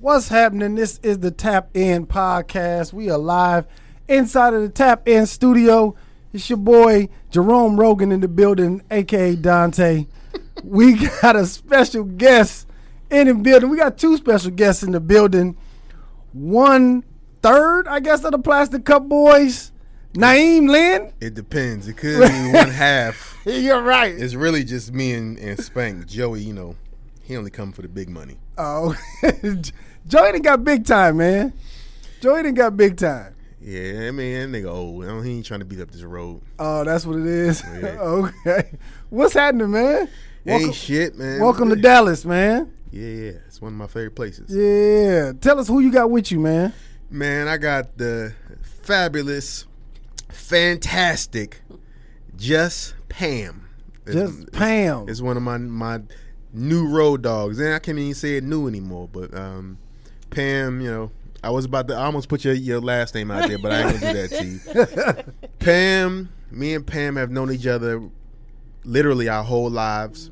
What's happening? This is the Tap In Podcast. We are live inside of the Tap In studio. It's your boy Jerome Rogan in the building, aka Dante. we got a special guest in the building. We got two special guests in the building. One third, I guess, of the Plastic Cup Boys. Naeem Lynn. It depends. It could be one half. You're right. It's really just me and, and Spank. Joey, you know, he only come for the big money. Oh, Joey done got big time, man. Joey done got big time. Yeah, I mean, that nigga old. I he ain't trying to beat up this road. Oh, that's what it is. Yeah. okay. What's happening, man? Welcome, ain't shit, man. welcome to Dallas, man. Yeah, yeah. It's one of my favorite places. Yeah. Tell us who you got with you, man. Man, I got the fabulous, fantastic, just Pam. It's- Just Pam. It's one of my my new road dogs, and I can't even say it new anymore. But um, Pam, you know, I was about to I almost put your your last name out there, but I ain't gonna do that to you. Pam, me and Pam have known each other literally our whole lives.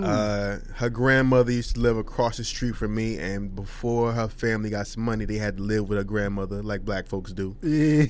Uh, her grandmother used to live across the street from me, and before her family got some money, they had to live with her grandmother, like black folks do. Yeah.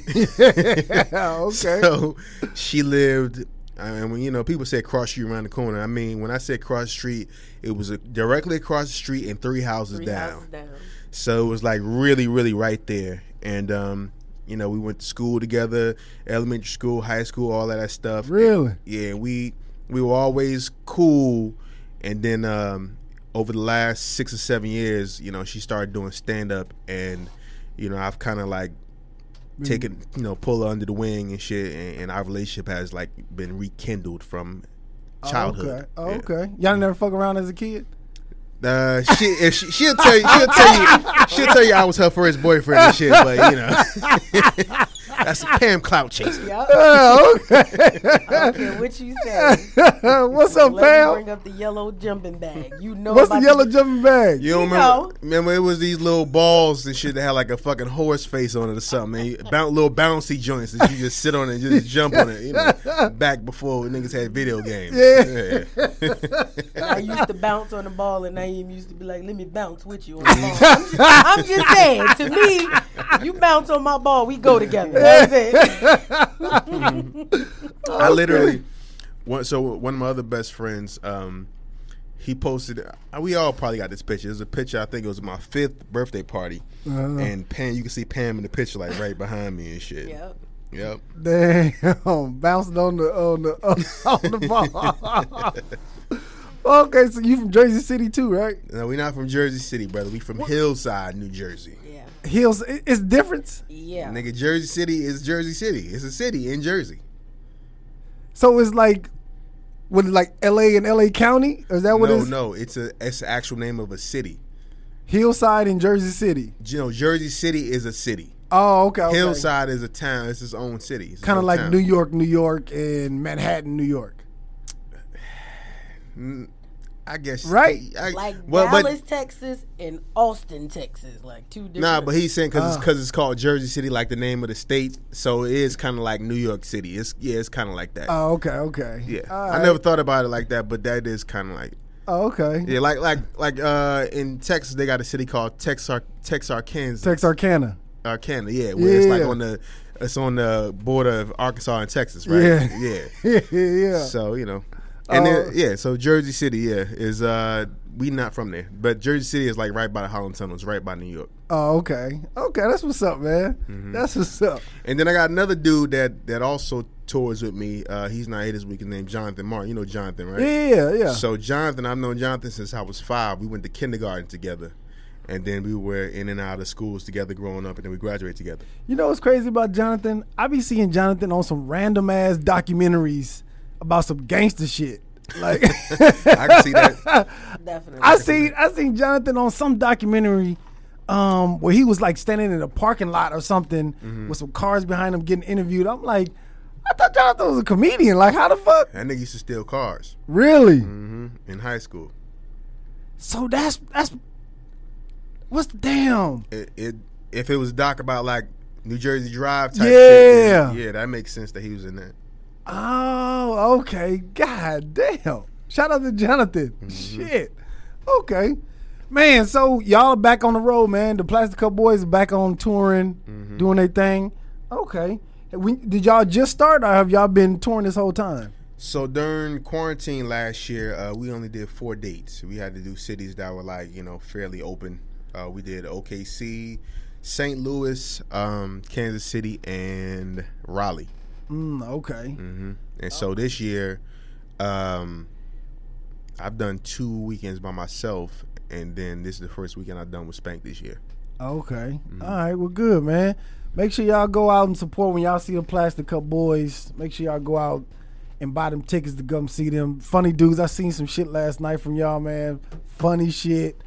okay. So she lived. And when you know people say cross street around the corner, I mean when I said cross the street, it was uh directly across the street and three houses Three down. houses down. So it was like really, really right there. And um, you know, we went to school together, elementary school, high school, all of that stuff. Really? Yeah, we we were always cool. And then um, over the last six or seven years, you know, she started doing stand up, and you know, I've kind of like taken, you know, pull her under the wing and shit, and, and our relationship has like been rekindled from childhood. Oh, okay. Oh, Yeah. okay. Y'all never fuck around as a kid? Uh, she, if she she'll tell you she'll tell you she'll tell you I was her first boyfriend and shit, but you know that's a Pam clout chaser. Yep. Oh, okay. I don't care what you say. What's up, Let me Pam? bring up the yellow jumping bag. You know What's the about yellow jumping bag? You don't You remember? know. Remember it was these little balls and shit that had like a fucking horse face on it or something. And you, boun little bouncy joints that you just sit on and just jump on it. You know, back before niggas had video games. Yeah. I used to bounce on the ball, and Naeem used to be like, "Let me bounce with you on the ball." I'm just, I'm just saying. To me, you bounce on my ball, we go together. That's it. I literally, one, so one of my other best friends, um, he posted. uh, We all probably got this picture. It was a picture. I think it was my fifth birthday party, Uh-huh. and Pam. You can see Pam in the picture, like right behind me and shit. Yep. Yep. Damn, bouncing on the on the on the ball. okay, so you from Jersey City too, right? No, we're not from Jersey City, brother. We from Hillside, New Jersey. Yeah. Hills, it's different. Yeah. Nigga, Jersey City is Jersey City. It's a city in Jersey. So it's like, with like L.A. and L.A. County? Is that what no, it's? no, it's a it's the actual name of a city. Hillside in Jersey City. You know, Jersey City is a city. Oh, okay. okay. Hillside is a town. It's its own city. It's its Kind of like town. New York, New York, and Manhattan, New York. I guess Right? I, Like well, Dallas, but Texas, and Austin, Texas, like two different. nah, but he's saying because it's it's called Jersey City, like the name of the state. So it is kind of like New York City. It's yeah, it's kind of like that. Oh, okay, okay. yeah, All I right. never thought about it like that, but that is kind of like Oh, okay. yeah, like like like uh in Texas they got a city called Texar Texarkana. Texarkana. Arcana, yeah, where it's like on the it's on the border of Arkansas and Texas, right? Yeah. yeah. yeah, yeah. So you know, and Oh. then, yeah, so Jersey City, yeah, is uh we not from there, but Jersey City is like right by the Holland Tunnels, right by New York. Oh, okay. Okay, that's what's up, man. Mm-hmm. That's what's up. And then I got another dude that that also tours with me. Uh, he's not here this week. His name's Jonathan Martin. You know Jonathan, right? Yeah, yeah. So Jonathan, I've known Jonathan since I was five. We went to kindergarten together, and then we were in and out of schools together growing up, and then we graduated together. You know what's crazy about Jonathan? I be seeing Jonathan on some random ass documentaries about some gangster shit. Like I can see that. definitely. I seen I seen Jonathan on some documentary um, where he was like standing in a parking lot or something Mm-hmm. with some cars behind him getting interviewed. I'm like, I thought Jonathan was a comedian. Like, how the fuck? That nigga used to steal cars Really? hmm in high school. So that's that's what's the damn. It, it if it was doc about like New Jersey Drive type Yeah. shit, yeah, that makes sense that he was in that. Oh, okay. God damn. Shout out to Jonathan. Mm-hmm. Shit. Okay. Man, so y'all are back on the road, man. The Plastic Cup Boys are back on touring, Mm-hmm. doing their thing. Okay. We, did y'all just start, or have y'all been touring this whole time? So during quarantine last year, uh, we only did four dates. We had to do cities that were like you know fairly open. Uh, we did OKC, St. Louis, um, Kansas City, and Raleigh. Mm, okay. hmm And so this year, um, I've done two weekends by myself, and then this is the first weekend I've done with Spank this year. Okay. Mm-hmm. All right. Well, good, man. Make sure y'all go out and support when y'all see the Plastic Cup Boys. Make sure y'all go out and buy them tickets to come see them. Funny dudes. I seen some shit last night from y'all, man. Funny shit.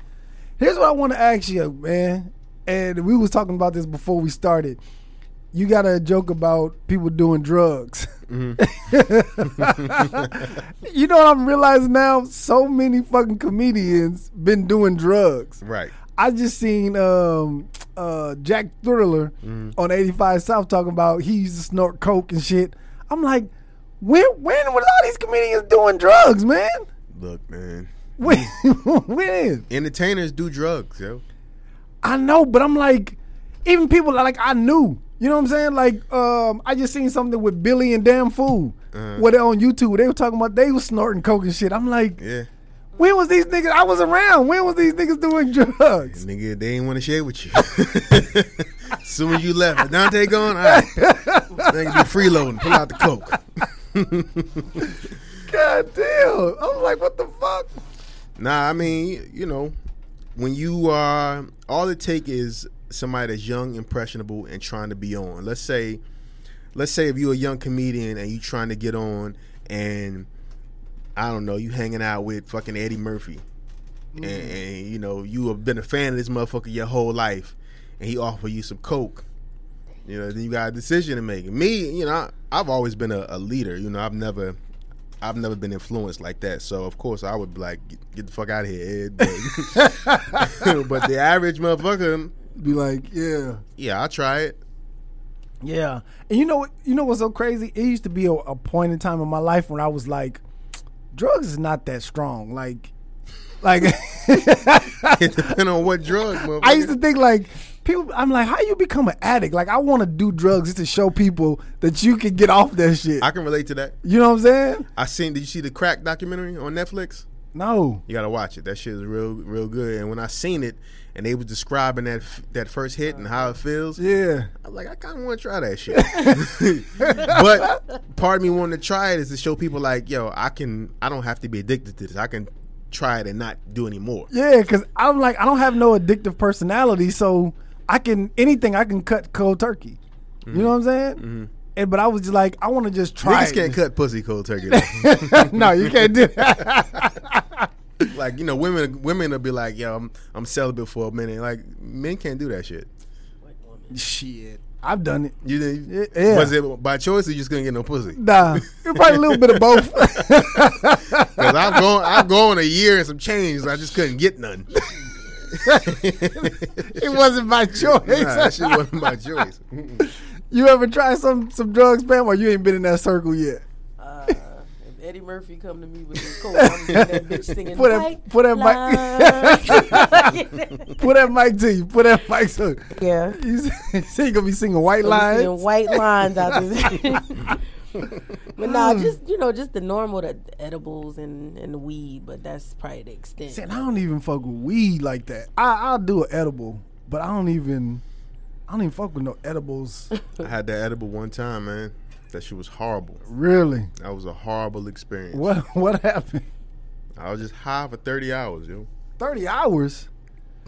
Here's what I want to ask you, man. And we was talking about this before we started. You got a joke about people doing drugs. you know what I'm realizing now? So many fucking comedians been doing drugs. Right. I just seen um, uh, Jack Thriller on 85 South talking about he used to snort coke and shit. I'm like, when when were all these comedians doing drugs, man? Look, man. When? when? Entertainers do drugs, yo. I know, but I'm like, even people like I knew. You know what I'm saying? Like, um, I just seen something with Billy and Damn Fool, Uh-huh. where they on YouTube. They were talking about they was snorting coke and shit. I'm like, Yeah. when was these niggas? I was around. When was these niggas doing drugs? Nigga, they ain't want to share with you. Soon as you left, Dante gone. All right, nigga, be freeloading. Pull out the coke. God damn! I'm like, what the fuck? Nah, I mean, you know, when you are, all it take is somebody that's young, impressionable, and trying to be on. Let's say, let's say if you're a young comedian and you trying to get on, and I don't know, you hanging out with fucking Eddie Murphy, mm. and, and you know you have been a fan of this motherfucker your whole life, and he offer you some coke. You know, then you got a decision to make. Me, you know, I, I've always been a, a leader. You know, I've never, I've never been influenced like that. So of course I would be like, get, get the fuck out of here, Ed. But, but the average motherfucker, Be like, yeah, yeah, I'll try it. yeah. And you know, what- you know what's so crazy? It used to be a, a point in time in my life when I was like, drugs is not that strong. Like, like It depends on what drug. I used to think like people. I'm like, how you become an addict? Like, I want to do drugs just to show people that you can get off that shit. I can relate to that. you know what I'm saying? I seen. Did you see the crack documentary on Netflix? No. You gotta watch it. That shit is real, real good. And when I seen it, and they was describing that that first hit and how it feels, Yeah. I was like, I kind of want to try that shit. but part of me wanting to try it is to show people like, yo, I can. I don't have to be addicted to this. I can try it and not do anymore. Yeah, because I'm like, I don't have no addictive personality, so I can anything I can cut cold turkey. You know what I'm saying? Mm-hmm. Mm-hmm. And but I was just like, I want to just try. Niggas it. can't cut pussy cold turkey. no, you can't do that. like you know, women women will be like, yo, I'm I'm celibate for a minute. Like men can't do that shit. Shit, I've done it. You didn't. Yeah. Was it by choice or you just couldn't get no pussy? Nah, probably a little bit of both. Because I've gone I've gone a year and some change. I just couldn't get none. it wasn't my choice. Nah, that shit wasn't my choice. you ever try some some drugs, Pam, or you ain't been in that circle yet? If Eddie Murphy come to me with some coke, I'm that bitch singing. Put that- "White put that lines." Put that mic to you. Put that mic to you. yeah. you. So you gonna be singing white I'm seeing lines? white lines out there. but nah, Hmm. just you know, just the normal, the edibles and and the weed. But that's probably the extent. See, and I don't even fuck with weed like that. I, I'll do an edible, but I don't even. I don't even fuck with no edibles. I had that edible one time, man. That shit was horrible. really? That was a horrible experience. What What happened? I was just high for thirty hours, yo. Thirty hours.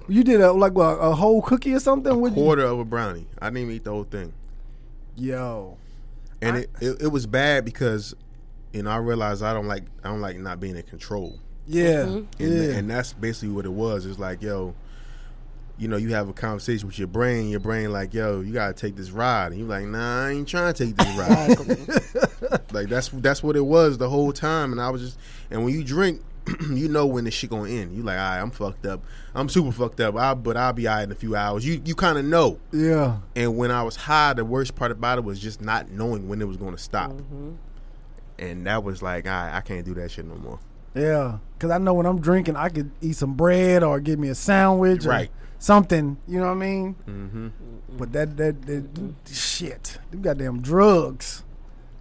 You did a like what, a whole cookie or something? A What'd you- quarter of a brownie. I didn't even eat the whole thing. Yo. and I- it, it, it was bad because you know I realized I don't like I don't like not being in control, Yeah. Mm-hmm. and Yeah. and that's basically what it was. It's like yo, you know, you have a conversation with your brain. Your brain like yo, you gotta take this ride, and you're like, nah, I ain't trying to take this ride. like that's that's what it was the whole time, and I was just and when you drink. you know when this shit gonna end. You like, all right, I'm fucked up. I'm super fucked up. I, but I'll be all right in a few hours. You you kind of know. yeah. And when I was high, the worst part about it was just not knowing when it was going to stop. Mm-hmm. And that was like, I I can't do that shit no more. Yeah, because I know when I'm drinking, I could eat some bread or give me a sandwich, or Right. Something, you know what I mean? Mm-hmm. But that that, that shit, them goddamn drugs.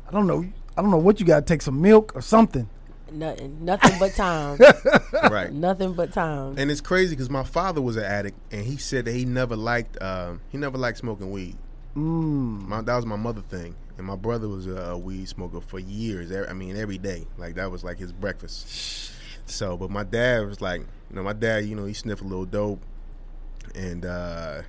I don't know. I don't know what you got to take some milk or something. Nothing, nothing but time. Right. nothing but time. And it's crazy because my father was an addict, and he said that he never liked um, he never liked smoking weed. Mm. My, that was my mother thing, and my brother was a, a weed smoker for years. I mean, every day, like that was like his breakfast. So, but my dad was like, you know, my dad, you know, he sniffed a little dope, and uh,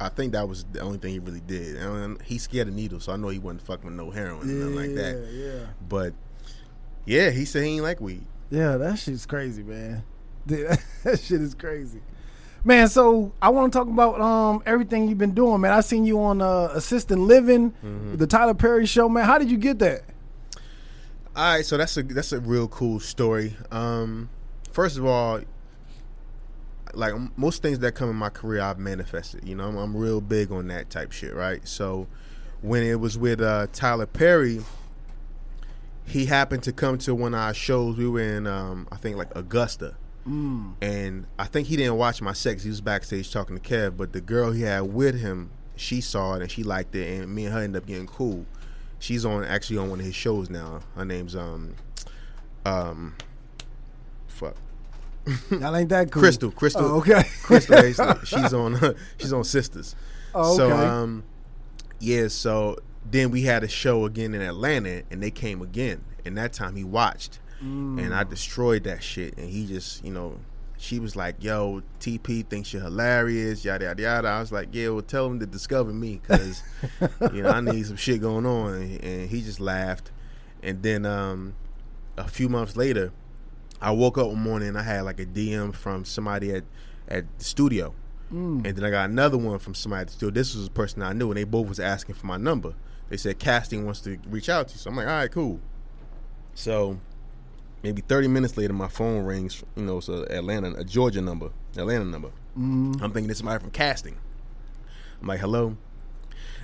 I think that was the only thing he really did. And he scared of needles, so I know he wasn't fucking with no heroin or nothing like that. Yeah, But yeah, he said he ain't like weed. yeah, that shit's crazy, man. Dude, that shit is crazy, man. So I want to talk about um everything you've been doing, man. I seen you on uh, Assisted Living, Mm-hmm. the Tyler Perry show, man. How did you get that? All right, so that's a that's a real cool story. Um, first of all, like most things that come in my career, I've manifested. You know, I'm, I'm real big on that type shit, right? So when it was with uh, Tyler Perry, he happened to come to one of our shows. We were in, um, I think, like Augusta. Mm. And I think he didn't watch my sex. He was backstage talking to Kev, but the girl he had with him, she saw it and she liked it, and me and her ended up getting cool. She's on actually on one of his shows now. Her name's um um fuck Y'all ain't that cool. Crystal Crystal Oh, okay. Crystal She's on she's on Sistas. Oh, So um yeah, so then we had a show again in Atlanta and they came again. And that time he watched and Mm. I destroyed that shit. And he just, you know, she was like, "Yo, TP thinks you're hilarious." Yada yada yada. I was like, "Yeah, well, tell him to discover me because you know I need some shit going on." And, and he just laughed. And then um, a few months later, I woke up one morning and I had like a DM from somebody at at the studio, Mm. and then I got another one from somebody at the studio. This was a person I knew, and they both was asking for my number. They said casting wants to reach out to you, so I'm like, "All right, cool." So maybe 30 minutes later, my phone rings. You know, it's a Atlanta, a Georgia number, Atlanta number. Mm. I'm thinking this is somebody from casting. I'm like, hello.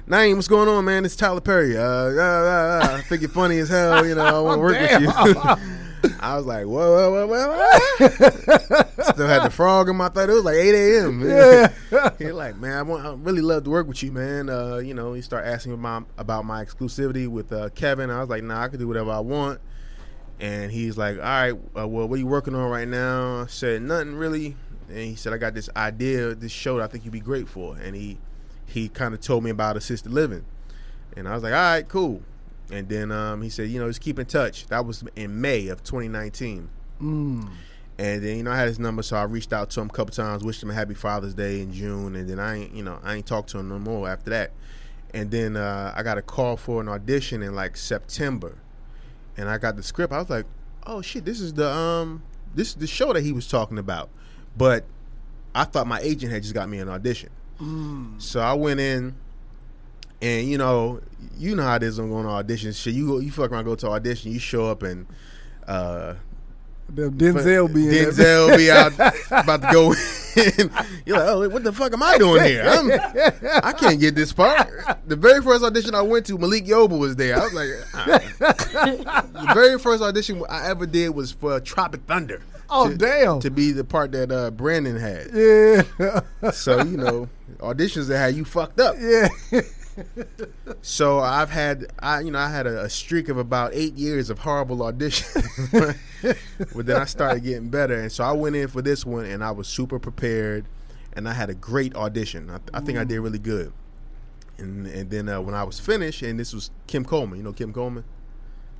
Naeem, what's going on, man? It's Tyler Perry. Uh, uh, uh, I think you're funny as hell. You know, I want to work with you. I was like, whoa, whoa, whoa, whoa. Still had the frog in my throat. It was like 8 a.m. Yeah. He's like, man, I want, I really love to work with you, man. Uh, you know, he start asking about about my exclusivity with uh, Kevin. I was like, nah, I can do whatever I want. And he's like, all right, uh, well, what are you working on right now? I said, nothing really. And he said, I got this idea, this show that I think you'd be great for. And he he kind of told me about assisted living. And I was like, all right, cool. And then um, he said, you know, just keep in touch. That was in May of 2019. Mm. And then you know I had his number, so I reached out to him a couple times, wished him a happy Father's Day in June, and then I ain't you know I ain't talked to him no more after that. And then uh, I got a call for an audition in like September, and I got the script. I was like, oh shit, this is the um this is the show that he was talking about, but I thought my agent had just got me an audition. Mm. So I went in, and you know, you know how it is on going to auditions. Shit, you go, you fuck around, go to audition, you show up and. uh Denzel be in. Denzel be out about to go in. You're like, oh, what the fuck am I doing here? I'm, I can't get this part. The very first audition I went to, Malik Yoba was there. I was like, ah. the very first audition I ever did was for Tropic Thunder. Oh, to, damn. To be the part that uh, Brandon had. Yeah. So you know, auditions that had you fucked up. yeah. So I've had, I you know, I had a, a streak of about eight years of horrible auditions, but then I started getting better, and so I went in for this one, and I was super prepared, and I had a great audition. I, I think I did really good, and and then uh, when I was finished, and this was Kim Coleman, you know Kim Coleman,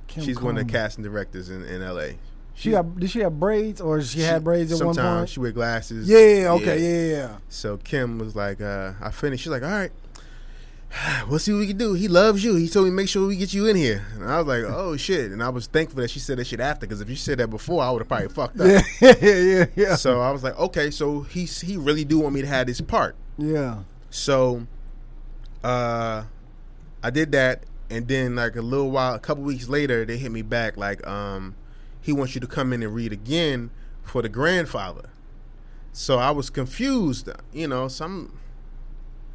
Kim she's one of the Coleman. casting directors in, in L.A. She got did she have braids or she, had braids at one point? she wear glasses. yeah, okay, yeah, yeah. So Kim was like, uh, I finished. She's like, all right, we'll see what we can do. He loves you. He told me make sure we get you in here. And I was like, oh shit. And I was thankful that she said that shit after because if you said that before, I would have probably fucked up. Yeah, yeah, yeah, yeah. So I was like, okay, so he he really do want me to have this part. Yeah. So, uh, I did that, and then like a little while, a couple weeks later, they hit me back like, um, he wants you to come in and read again for the grandfather. So I was confused, you know. Some,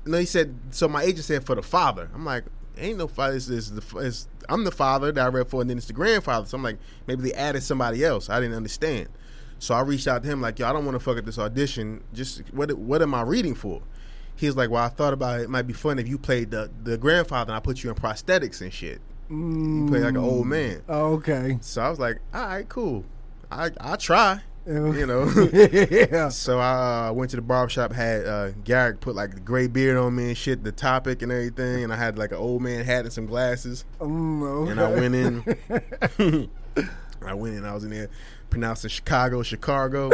no, he said. So my agent said for the father. I'm like, ain't no father. It's, it's the it's, I'm the father that I read for, and then it's the grandfather. So I'm like, maybe they added somebody else. I didn't understand. So I reached out to him like, yo, I don't want to fuck up this audition. Just what what am I reading for? He was like, well, I thought about it. It might be fun if you played the the grandfather and I put you in prosthetics and shit. You play like an old mm, man. Oh, okay. So I was like, all right, cool. I I try. You know. yeah. So I uh, went to the barbershop, had uh, Garrick put like the gray beard on me and shit, the topic and everything, and I had like an old man hat and some glasses. Mm, okay. And I went in. I went in. I was in there pronouncing Chicago, Chicago.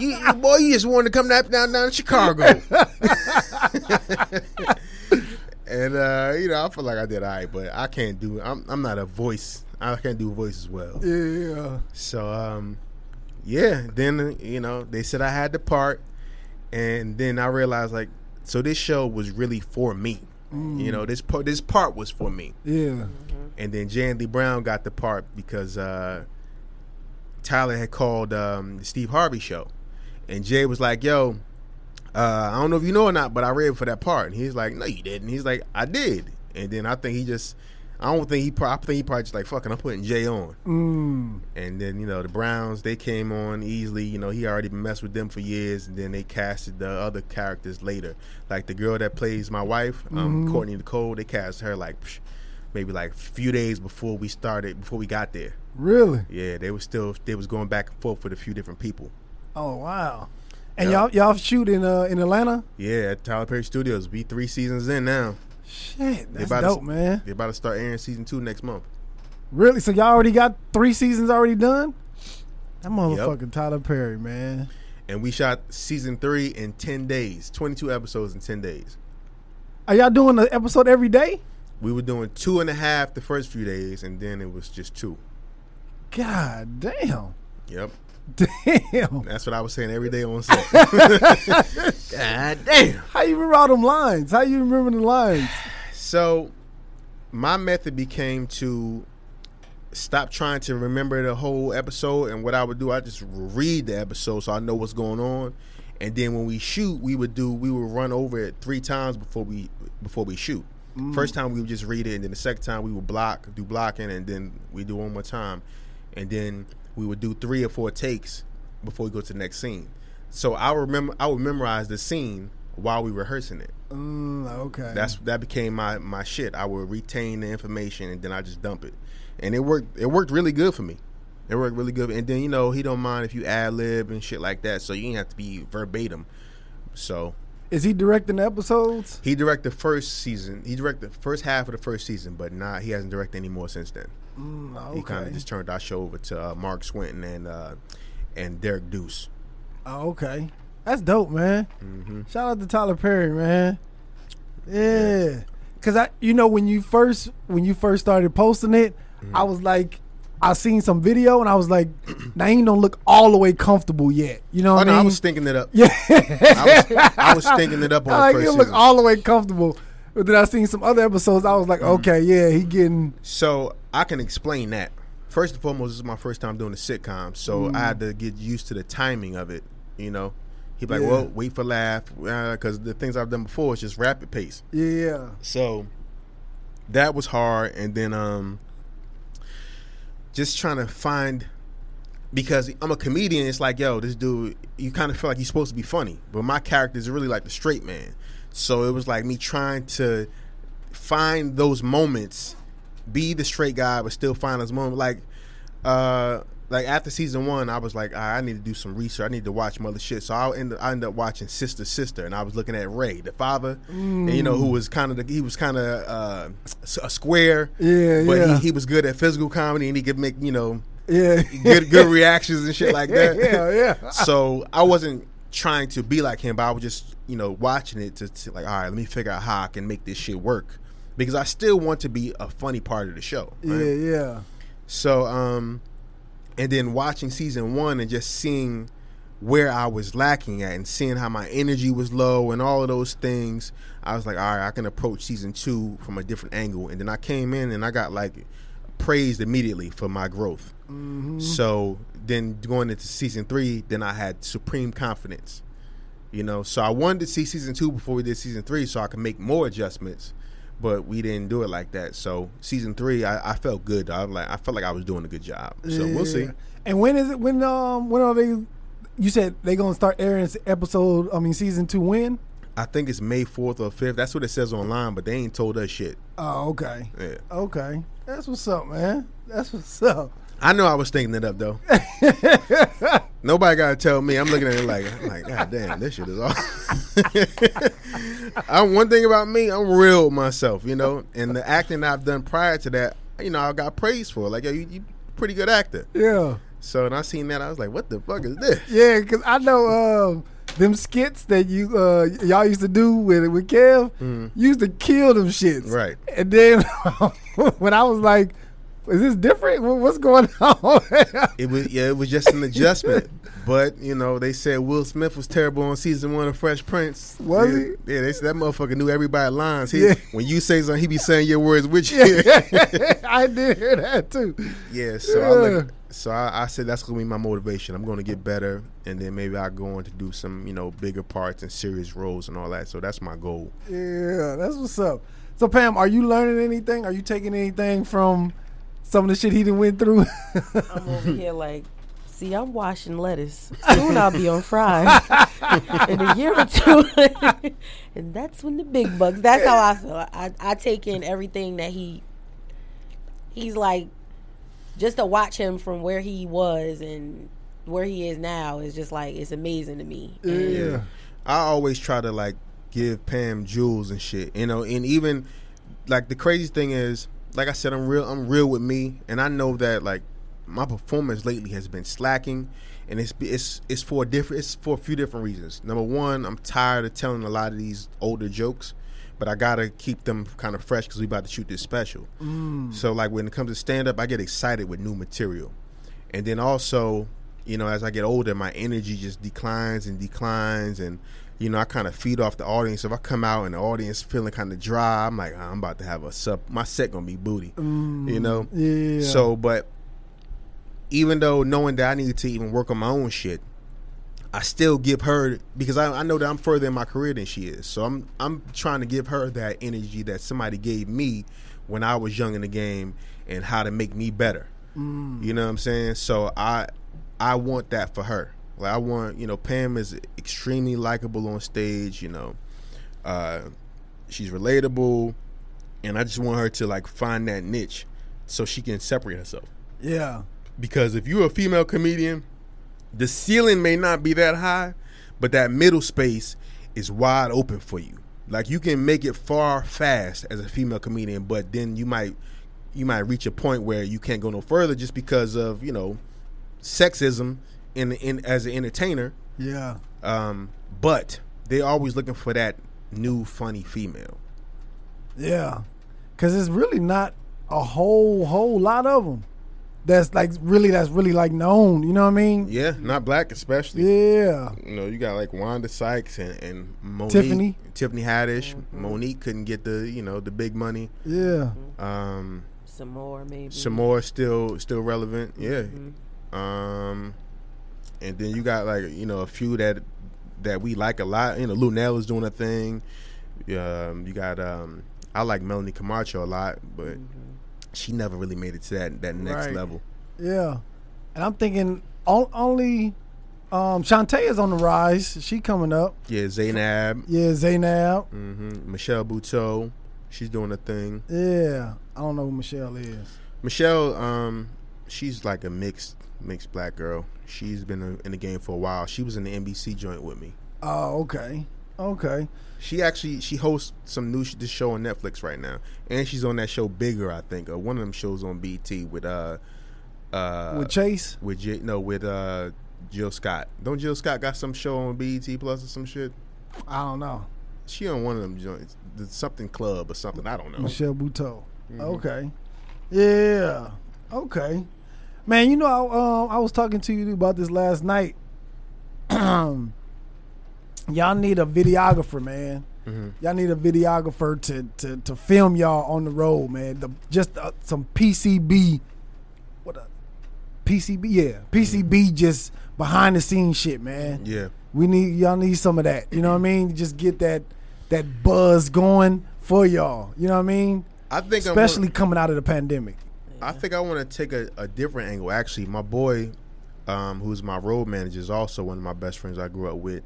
you, you- boy, you just wanted to come down down, down to Chicago. and uh, you know, I feel like I did all right, but I can't do. I'm I'm not a voice. I can't do voice as well. Yeah. So um, yeah. Then you know they said I had the part, and then I realized like, so this show was really for me. You know, this part this part was for me. Yeah. And then J. Anthony Brown got the part because uh, Tyler had called um, the Steve Harvey show, and Jay was like, "Yo, uh, I don't know if you know or not, but I read for that part." And he's like, "No, you didn't." He's like, "I did." And then I think he just, I don't think he, pro- I think he probably just like, "Fucking, I'm putting Jay on." Mm. And then you know the Browns, they came on easily. You know he already been messed with them for years, and then they casted the other characters later, like the girl that plays my wife, um, Courtney Nicole. They cast her like psh, maybe like a few days before we started, before we got there. Really? Yeah, they were still they was going back and forth with a few different people. Oh wow. And Yeah. y'all y'all shoot in uh in Atlanta? Yeah, at Tyler Perry Studios. Be three seasons in now. Shit, that's about to- dope, man. They're about to start airing season two next month. Really? So y'all already got three seasons already done? That motherfucking Tyler Perry, man. And we shot season three in ten days, twenty two episodes in ten days. Are y'all doing an episode every day? We were doing two and a half the first few days, and then it was just two. God damn. Yep. Damn. That's what I was saying every day on set. God damn. How you remember all them lines? How you remember the lines? So, my method became to stop trying to remember the whole episode, and what I would do, I just read the episode so I know what's going on. And then when we shoot, we would do we would run over it three times before we before we shoot. Mm. First time we would just read it, and then the second time we would block, do blocking, and then we do one more time, and then we would do three or four takes before we go to the next scene. So I remember I would memorize the scene while we rehearsing it. Mm, okay. That's that became my my shit. I would retain the information and then I just dump it, and it worked. It worked really good for me. It worked really good. And then you know he don't mind if you ad lib and shit like that, so you ain't have to be verbatim. So Is he directing episodes? he directed the first season. He directed the first half of the first season, but not he hasn't directed any more since then. Mm, He kind of just turned our show over to uh, Mark Swinton and uh, and Derek Deuce. Oh, okay. That's dope, man. Mm-hmm. Shout out to Tyler Perry, man. Yeah. Cause I you know when you first when you first started posting it, Mm-hmm. I was like I seen some video and I was like, he don't look all the way comfortable yet. You know Oh what no, I I was stinking it up. yeah. I was, I was thinking it up on I the like first he season. look all the way comfortable. But then I seen some other episodes, I was like, Mm-hmm. okay, yeah, he getting So I can explain that. First and foremost, this is my first time doing a sitcom, so Mm. I had to get used to the timing of it. You know, he'd be like, Yeah. "Well, wait for laugh," because the things I've done before is just rapid pace. Yeah. So that was hard, and then um, just trying to find because I'm a comedian. It's like, yo, this dude, you kind of feel like he's supposed to be funny, but my character is really like the straight man. So it was like me trying to find those moments, be the straight guy, but still find those moments. Like, uh, like after season one, I was like, "Ah, I need to do some research. I need to watch mother shit. So I ended, I ended up watching Sister Sister, and I was looking at Ray, the father, and you know who was kind of he was kind of uh, a square, Yeah, but yeah. he, he was good at physical comedy, and he could make you know Yeah. good good reactions and shit like that. Yeah, yeah. So I wasn't trying to be like him, but I was just you know watching it to, to like, all right, let me figure out how I can make this shit work because I still want to be a funny part of the show. Yeah, yeah. So, um, and then watching season one and just seeing where I was lacking at and seeing how my energy was low and all of those things, I was like, all right, I can approach season two from a different angle. And then I came in and I got like praised immediately for my growth. Mm-hmm. So then going into season three, then I had supreme confidence. You know, so I wanted to see season two before we did season three, so I could make more adjustments. But we didn't do it like that. So season three, I, I felt good. I like, I felt like I was doing a good job. So we'll see. And when is it? When um when are they? You said they gonna start airing episode. I mean season two. When? I think it's May fourth or fifth. That's what it says online, but they ain't told us shit. Oh, okay. Yeah. Okay. That's what's up, man. That's what's up. I know I was thinking it up though. Nobody gotta tell me. I'm looking at it like, I'm like, God damn, this shit is all. I'm one thing about me. I'm real with myself, you know. And the acting I've done prior to that, you know, I got praised for. Like, yo, you, you pretty good actor. Yeah. So and I seen that, I was like, what the fuck is this? Yeah, because I know um, them skits that you uh, y'all used to do with with Kev. You used to kill them shits. Right. And then when I was like, "Is this different? What's going on?" It was yeah, it was just an adjustment. But you know, they said Will Smith was terrible on season one of Fresh Prince. Was yeah, he? Yeah, they said that motherfucker knew everybody's lines. He, Yeah. When you say something, he be saying your words with you. I did hear that too. Yeah, so I look, so I, I said that's gonna be my motivation. I'm gonna get better, and then maybe I go on to do some you know bigger parts and serious roles and all that. So that's my goal. Yeah, that's what's up. So Pam, are you learning anything? Are you taking anything from some of the shit he done went through? I'm over here like, see, I'm washing lettuce. Soon I'll be on fries. in a year or two. and that's when the big bucks. That's how I feel. I, I take in everything that he. He's like, just to watch him from where he was and where he is now is just like it's amazing to me. And yeah. I always try to like give Pam jewels and shit, you know, and even like the crazy thing is, like I said, I'm real. I'm real with me, and I know that like my performance lately has been slacking, and it's it's it's for a different. It's for a few different reasons. Number one, I'm tired of telling a lot of these older jokes. But I gotta keep them kind of fresh because we about to shoot this special. Mm. So like when it comes to stand up, I get excited with new material, and then also, you know, as I get older, my energy just declines and declines, and you know, I kind of feed off the audience. If I come out and the audience feeling kind of dry, I'm like, "Ah, I'm about to have a sub. My set gonna be booty, you know. Yeah. So, but even though knowing that I need to even work on my own shit, I still give her because I, I know that I'm further in my career than she is. So I'm I'm trying to give her that energy that somebody gave me when I was young in the game and how to make me better. You know what I'm saying? So I I want that for her. Like I want you know Pam is extremely likable on stage. You know, uh, she's relatable, and I just want her to like find that niche so she can separate herself yeah. because if you're a female comedian, the ceiling may not be that high, but that middle space is wide open for you. Like you can make it far fast as a female comedian, but then you might you might reach a point where you can't go no further just because of you know sexism in in as an entertainer. Yeah. Um, but they're always looking for that new funny female. Yeah, because it's really not a whole whole lot of them. That's like really that's really like known. You know what I mean? Yeah, not black especially. Yeah. You know, you got like Wanda Sykes and, and Monique, Tiffany. Tiffany Haddish. Monique couldn't get the you know the big money. Yeah. Um, some more maybe. some more still still relevant. Yeah. Um, and then you got like you know a few that that we like a lot. You know, Luenell is doing a thing. Um, you got um, I like Melanie Comarcho a lot, but she never really made it to that that next Right. level. Yeah. And I'm thinking on, only um Shantae is on the rise. She coming up. Yeah, Zaynab, Yeah, Zaynab. hmm Michelle Buteau, she's doing a thing. Yeah. I don't know who Michelle is. Michelle, um, she's like a mixed mixed black girl. She's been in- in the game for a while. She was in the NBC joint with me. Oh, okay. Okay. She actually she hosts some new sh- this show on Netflix right now, and she's on that show Bigger, I think, or one of them shows on BT with uh uh With Chase? with J- no with uh Jill Scott. Don't Jill Scott got some show on BET Plus or some shit? I don't know. She on one of them joints, the something club or something. I don't know. Michelle Buteau. Okay. Yeah. Okay. Man, you know, I, um, I was talking to you about this last night. y'all need a videographer, man. Mhm. Y'all need a videographer to, to, to film y'all on the road, man. The, just uh, some PCB, what a PCB, yeah, PCB just behind the scenes shit, man. Yeah. We need y'all need some of that. You know what I mean? Just get that that buzz going for y'all. You know what I mean? I think Especially gonna- coming out of the pandemic. I think I want to take a, a different angle. Actually, my boy, um, who's my road manager, is also one of my best friends I grew up with.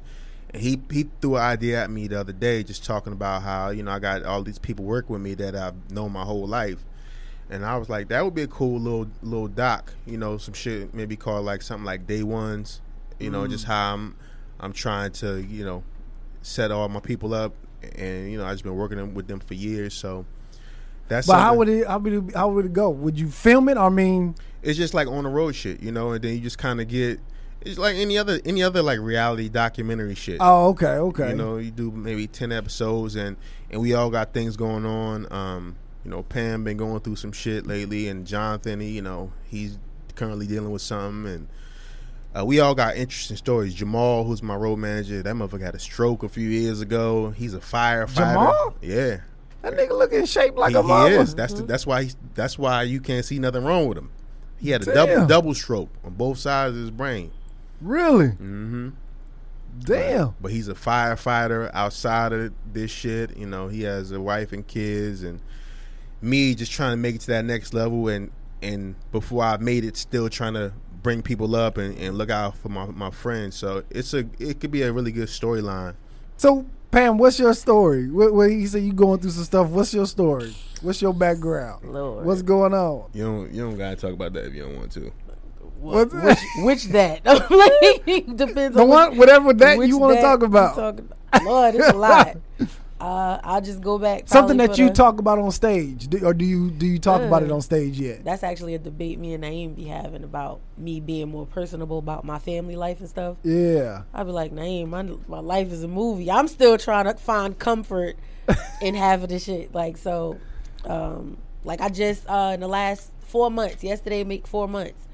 And he he threw an idea at me the other day, just talking about how you know I got all these people work with me that I've known my whole life, and I was like, that would be a cool little little doc, you know, some shit maybe called like something like Day Ones, you know, just how I'm I'm trying to you know set all my people up, and you know I've just been working with them for years, so. That's But how would it how would it how would it go? Would you film it? I mean, it's just like on the road shit, you know, and then you just kind of get it's like any other any other like reality documentary shit. oh, okay, okay. You know, you do maybe ten episodes, and and we all got things going on. Um, you know, Pam been going through some shit lately, and Jonathan, he, you know, he's currently dealing with something, and uh, we all got interesting stories. Jamal, who's my road manager, that motherfucker had a stroke a few years ago. He's a firefighter. Jamal? Yeah, that nigga look in shape like he, a he is. That's the, that's why he's that's why you can't see nothing wrong with him. He had a Damn. double double stroke on both sides of his brain. Really? Mm-hmm. Damn. But he's a firefighter outside of this shit. You know, he has a wife and kids, and me just trying to make it to that next level. And and before I made it, still trying to bring people up and, and look out for my, my friends. So it's a it could be a really good storyline. So Pam, what's your story? What, what he said you going through some stuff. What's your story? What's your background? Lord. What's going on? You don't you don't gotta talk about that if you don't want to. What's which, which that? like, depends the on one, whatever that you want to talk about? talking about. Lord, it's a lot. Uh, I'll just go back. Something that you talk about on stage, Do- or do you do you talk about it Uh. on stage yet? That's actually a debate me and Naeem be having about me being more personable about my family life and stuff. Yeah. I'd be like, Naeem, my, my life is a movie. I'm still trying to find comfort in having this shit. Like, so, um, like I just, uh, in the last four months, yesterday make four months,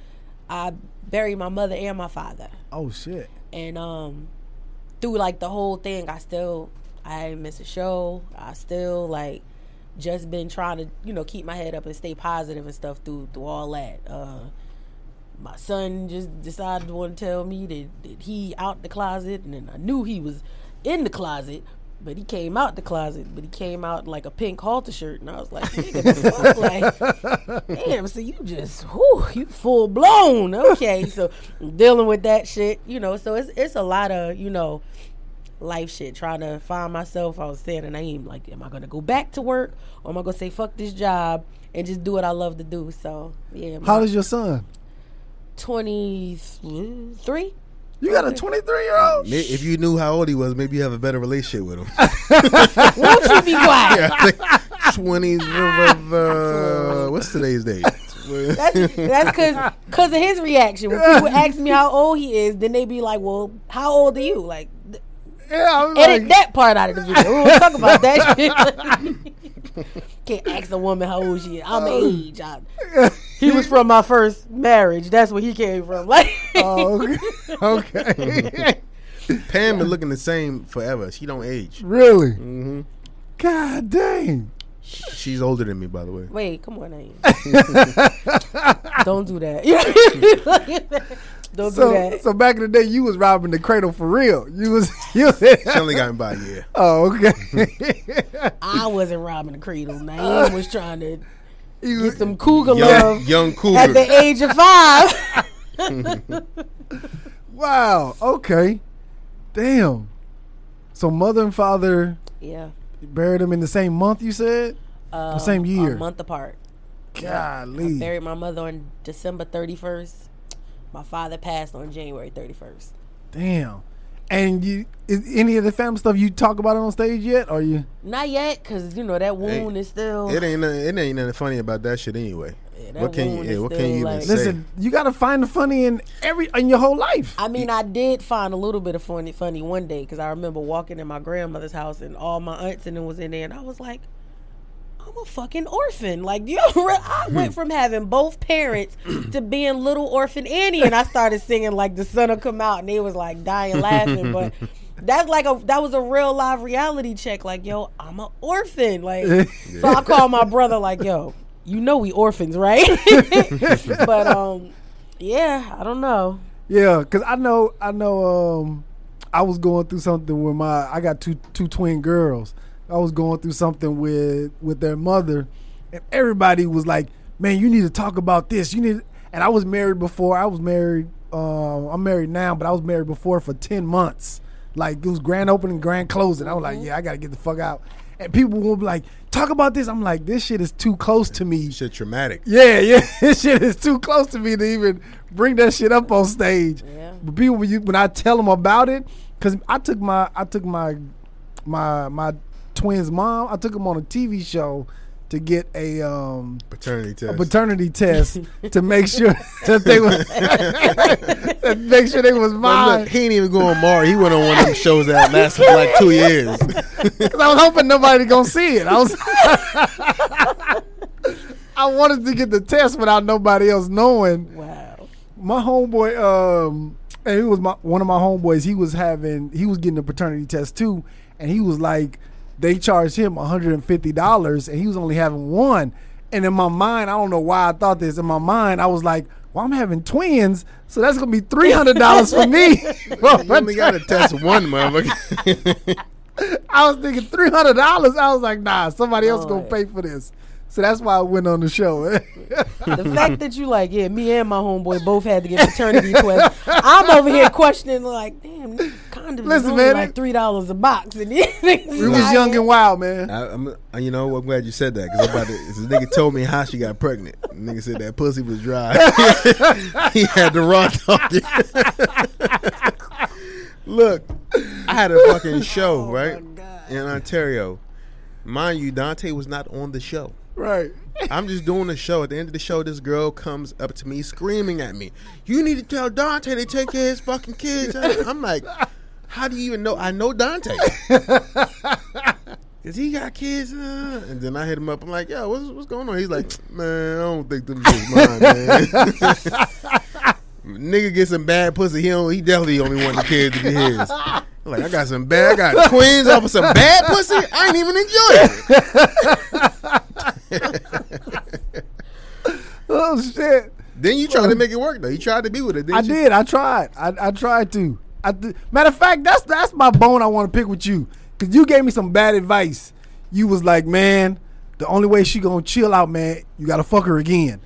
I buried my mother and my father. Oh shit. And, um, through like the whole thing, I still, I didn't miss a show. I still like, just been trying to, you know, keep my head up and stay positive and stuff through, through all that. Uh, my son just decided to want to tell me that, that he out the closet and then I knew he was in the closet but he came out the closet but he came out like a pink halter shirt and I was like nigga fuck like damn so you just whew, you full blown okay so dealing with that shit you know so it's it's a lot of you know life shit trying to find myself I was saying and I ain't like am I gonna go back to work or am I gonna say fuck this job and just do what I love to do so yeah How my- old is your son? 23 You got a 23 year old. If you knew how old he was, maybe you have a better relationship with him. won't you be quiet Twenties. Uh, what's today's date? that's that's because because of his reaction when people ask me how old he is then they be like well how old are you like th- Yeah, I was edit like, that part out of the video we won't talk about that shit can't ask a woman how old she is I'm age I, he was from my first marriage that's where he came from like oh, okay. okay. Pam been looking the same forever. She don't age. really? hmm God dang. She's older than me, by the way. Wait, come on, Aim. Don't do that. Don't do So, that. so back in the day, you was robbing the cradle for real. You was, you was She only got him by a year. oh, okay. I wasn't robbing the cradle. Man, I was trying to You- get some cougar Young, love young cougar. at the age of five. wow. Okay. Damn. So mother and father yeah. buried them in the same month. You said. Um, same year. A month apart. Golly. Buried my mother on December 31st. My father passed on January 31st. Damn. And you, is any of the family stuff you talk about it on stage yet? Or you? Not yet, because, you know, that wound is still. It ain't nothing, it ain't nothing funny about that shit anyway. Yeah, that what can you wound yeah, is what can still you even like- say? Listen, you got to find the funny in every in your whole life. I mean, I did find a little bit of funny, funny one day because I remember walking in my grandmother's house and all my aunts and them was in there, and I was like, "I'm a fucking orphan." Like, you I went from having both parents to being little orphan Annie, and I started singing like "The Sun Will Come Out," and they was like dying laughing, but. That's like a that was a real live reality check. Like, yo, I'm an orphan. Like, so I call my brother. Like, yo, you know we orphans, right? but um, Yeah, I don't know. Yeah, cause I know I know um I was going through something with my I got two two twin girls. I was going through something with with their mother and everybody was like, "Man, you need to talk about this. You need." And I was married before. I was married. Uh, I'm married now, but I was married before for ten months. Like it was grand opening, grand closing. I was like, "Yeah, I got to get the fuck out." And people will be like, "Talk about this." I'm like, "This shit is too close to me." Shit, traumatic. Yeah, yeah, this shit is too close to me to even bring that shit up on stage. Yeah. But people, when, you, when I tell them about it, because I took my, I took my, my, my twins' mom, I took them on a TV show to get a um Paternity test. a paternity test to make sure that they was to make sure they was But mine. look, he ain't even going Maury. He went on one of them shows that lasted for like two years. 'Cause I was hoping nobody gonna see it. I was. I wanted to get the test without nobody else knowing. Wow. my homeboy um and he was my one of my homeboys he was having he was getting a paternity test too and he was like they charged him $150 and he was only having one. And in my mind i don't know why i thought this. In my mind i was like well i'm having twins so that's gonna be $300 for me. Well, You only got to test one, motherfucker. i was thinking $300 i was like nah somebody else gonna pay for this so that's why i went on the show The fact that you like, yeah, me and my homeboy both had to get paternity tests. I'm over here questioning, like, damn, these condoms Listen, is only man, like three dollars a box, and these niggas we was young and wild man I, I'm, uh, you know, I'm glad you said that because about to, this nigga told me how she got pregnant. The nigga said that pussy was dry. he had the raw dog. Look, I had a fucking show Oh, right in Ontario. Mind you, Dante was not on the show. Right I'm just doing the show. At the end of the show, this girl comes up to me screaming at me, "You need to tell Dante to take care of his fucking kids." I'm like, "How do you even know? I know Dante." Cause he got kids, uh, and then I hit him up. I'm like, "Yo, what's what's going on?" He's like, "Man, I don't think them shit's mine, man." Nigga get some bad pussy. He don't, he definitely only want the kids to be his. I'm like, I got some bad, I got twins off of some bad pussy. I ain't even enjoy it. oh shit Then you tried to make it work though. You tried to be with it. Didn't I you? did. I tried. I, I tried to. I th- matter of fact, that's that's my bone I want to pick with you because you gave me some bad advice. You was like, man, the only way she gonna chill out, man, you gotta fuck her again.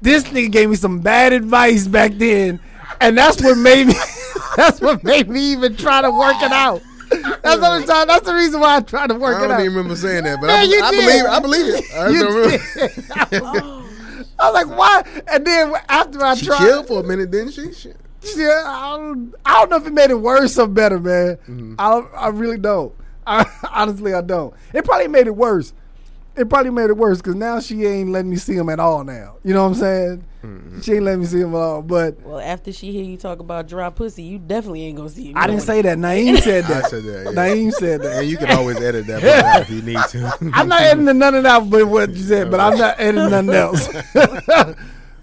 This nigga gave me some bad advice back then, and that's what made me. that's what made me even try to work it out. That's the only time. That's the reason why I tried to work I it out. I don't even remember saying that, but Man, I, you I did. believe. I believe it. I You remember. did. I was like, why? And then after I She tried, chilled for a minute, didn't she? She- Yeah, I don't, I don't know if it made it worse or better, man. Mm-hmm. I I really don't. I, honestly, I don't. It probably made it worse. It probably made it worse because now she ain't letting me see him at all. Now, you know what I'm saying? Mm-hmm. She ain't letting me see him at all. But Well, after she hear you talk about dry pussy, you definitely ain't gonna see him. I didn't say that. Naeem said that. I said that. Yeah. Naeem said And that. you can always edit that part if you need to. I'm not editing none of that, but what you said. But I'm not editing nothing else.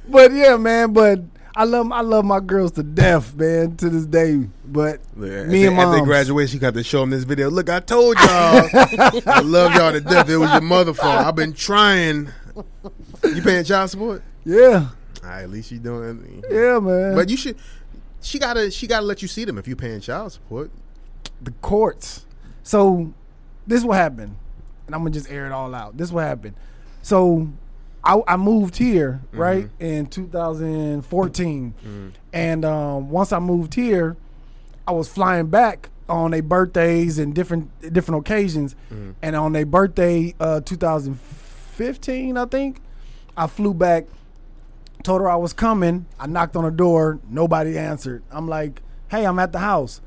but yeah, man. But I love I love my girls to death, man. To this day. But at me and at their graduation, you got to show them this video. Look, I told y'all, I love y'all to death. It was your mother fault. I've been trying. You paying child support? Yeah, All right, at least you doing. yeah, man. But you should. She gotta. She gotta let you see them if you paying child support. the courts. So this what happened, and I'm gonna just air it all out. This what happened. So I, I moved here right in 2014, and um, once I moved here, I was flying back on their birthdays and different different occasions, and on their birthday, uh, 2015, I think, I flew back. Told her I was coming. I knocked on the door. Nobody answered. I'm like, "Hey, I'm at the house."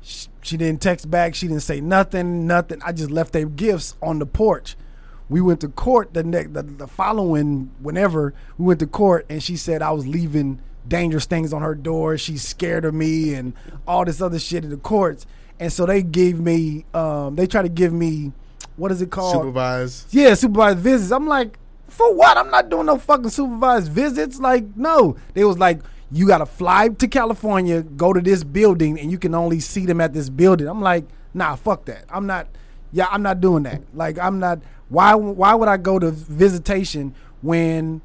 She, she didn't text back. She didn't say nothing. Nothing. I just left their gifts on the porch. We went to court the next the, the following whenever we went to court, and she said I was leaving dangerous things on her door. She's scared of me and all this other shit in the courts. And so they gave me, um, they tried to give me, what is it called? Supervise. Yeah, supervised visits. I'm like, for what? I'm not doing no fucking supervised visits. Like, no. They was like, you gotta fly to California, go to this building, and you can only see them at this building. I'm like, nah, fuck that. I'm not. Yeah, I'm not doing that. Like, I'm not. Why? Why would I go to visitation when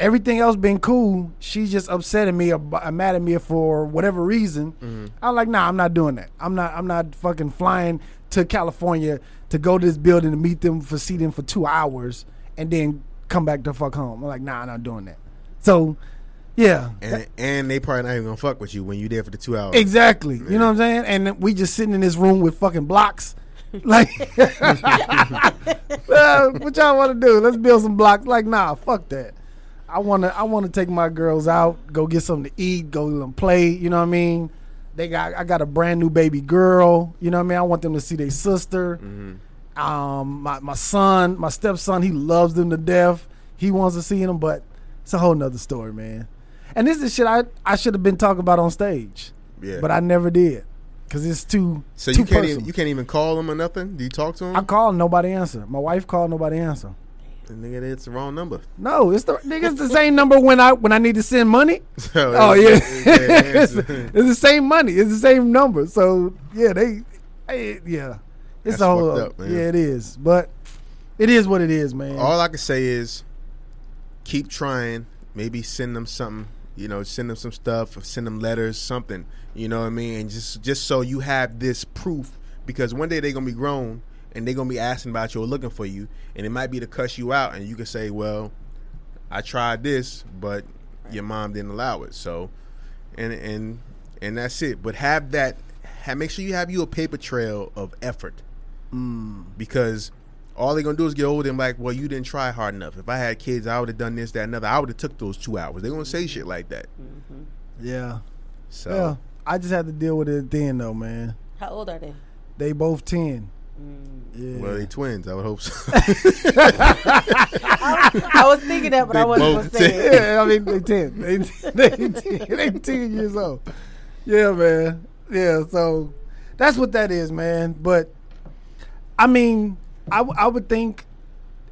everything else been cool. She's just upset at me or b- uh, mad at me for whatever reason. Mm-hmm. I'm like, nah, I'm not doing that. I'm not. I'm not fucking flying to California to go to this building to meet them for see them for two hours and then come back to fuck home. I'm like, nah, I'm not doing that. So, yeah, And and they probably not even gonna fuck with you when you there for the two hours. Exactly. You know what I'm saying? And we just sitting in this room with fucking blocks. Like, well, what y'all want to do? Let's build some blocks. Like, nah, fuck that. I want to. I want to take my girls out, go get something to eat, go them play. You know what I mean? They got. I got a brand new baby girl. You know what I mean? I want them to see their sister. Mm-hmm. Um, my my son, my stepson, he loves them to death. He wants to see them, but it's a whole nother story, man. And this is shit I I should have been talking about on stage Yeah. but I never did because it's too so too you can't personal. even, you can't even call them or nothing. Do you talk to them? I called nobody answer. My wife called nobody answer. nigga, it's the wrong number. No, it's the nigga. It's the same number when I when I need to send money. So Oh yeah, it's- it's, the same money. It's the same number. So yeah, they, eh, yeah, it's That's a whole. up, yeah, it is. But it is what it is, man. All I can say is keep trying. Maybe send them something. You know, send them some stuff. Or send them letters, something. You know what I mean? And just just so you have this proof, because one day they're gonna be grown and they're gonna be asking about you or looking for you, and it might be to cuss you out, and you can say, "Well, I tried this, but your mom didn't allow it." So, and and and that's it. But have that. Have, make sure you have you a paper trail of effort mm. because all they're gonna do is get older and like, well, you didn't try hard enough. If I had kids, I would have done this, that, another. I would have took those two hours. They're gonna say shit like that. Mm-hmm. yeah, So yeah. I just had to deal with it then, though, man. How old are they? They both ten. Mm. Yeah. well, they twins. I would hope so. I was thinking that, but They I wasn't gonna both say did. it. yeah, I mean they ten. They they ten, they ten years old. Yeah, man. Yeah, so that's what that is, man. But I mean, I, w- I would think,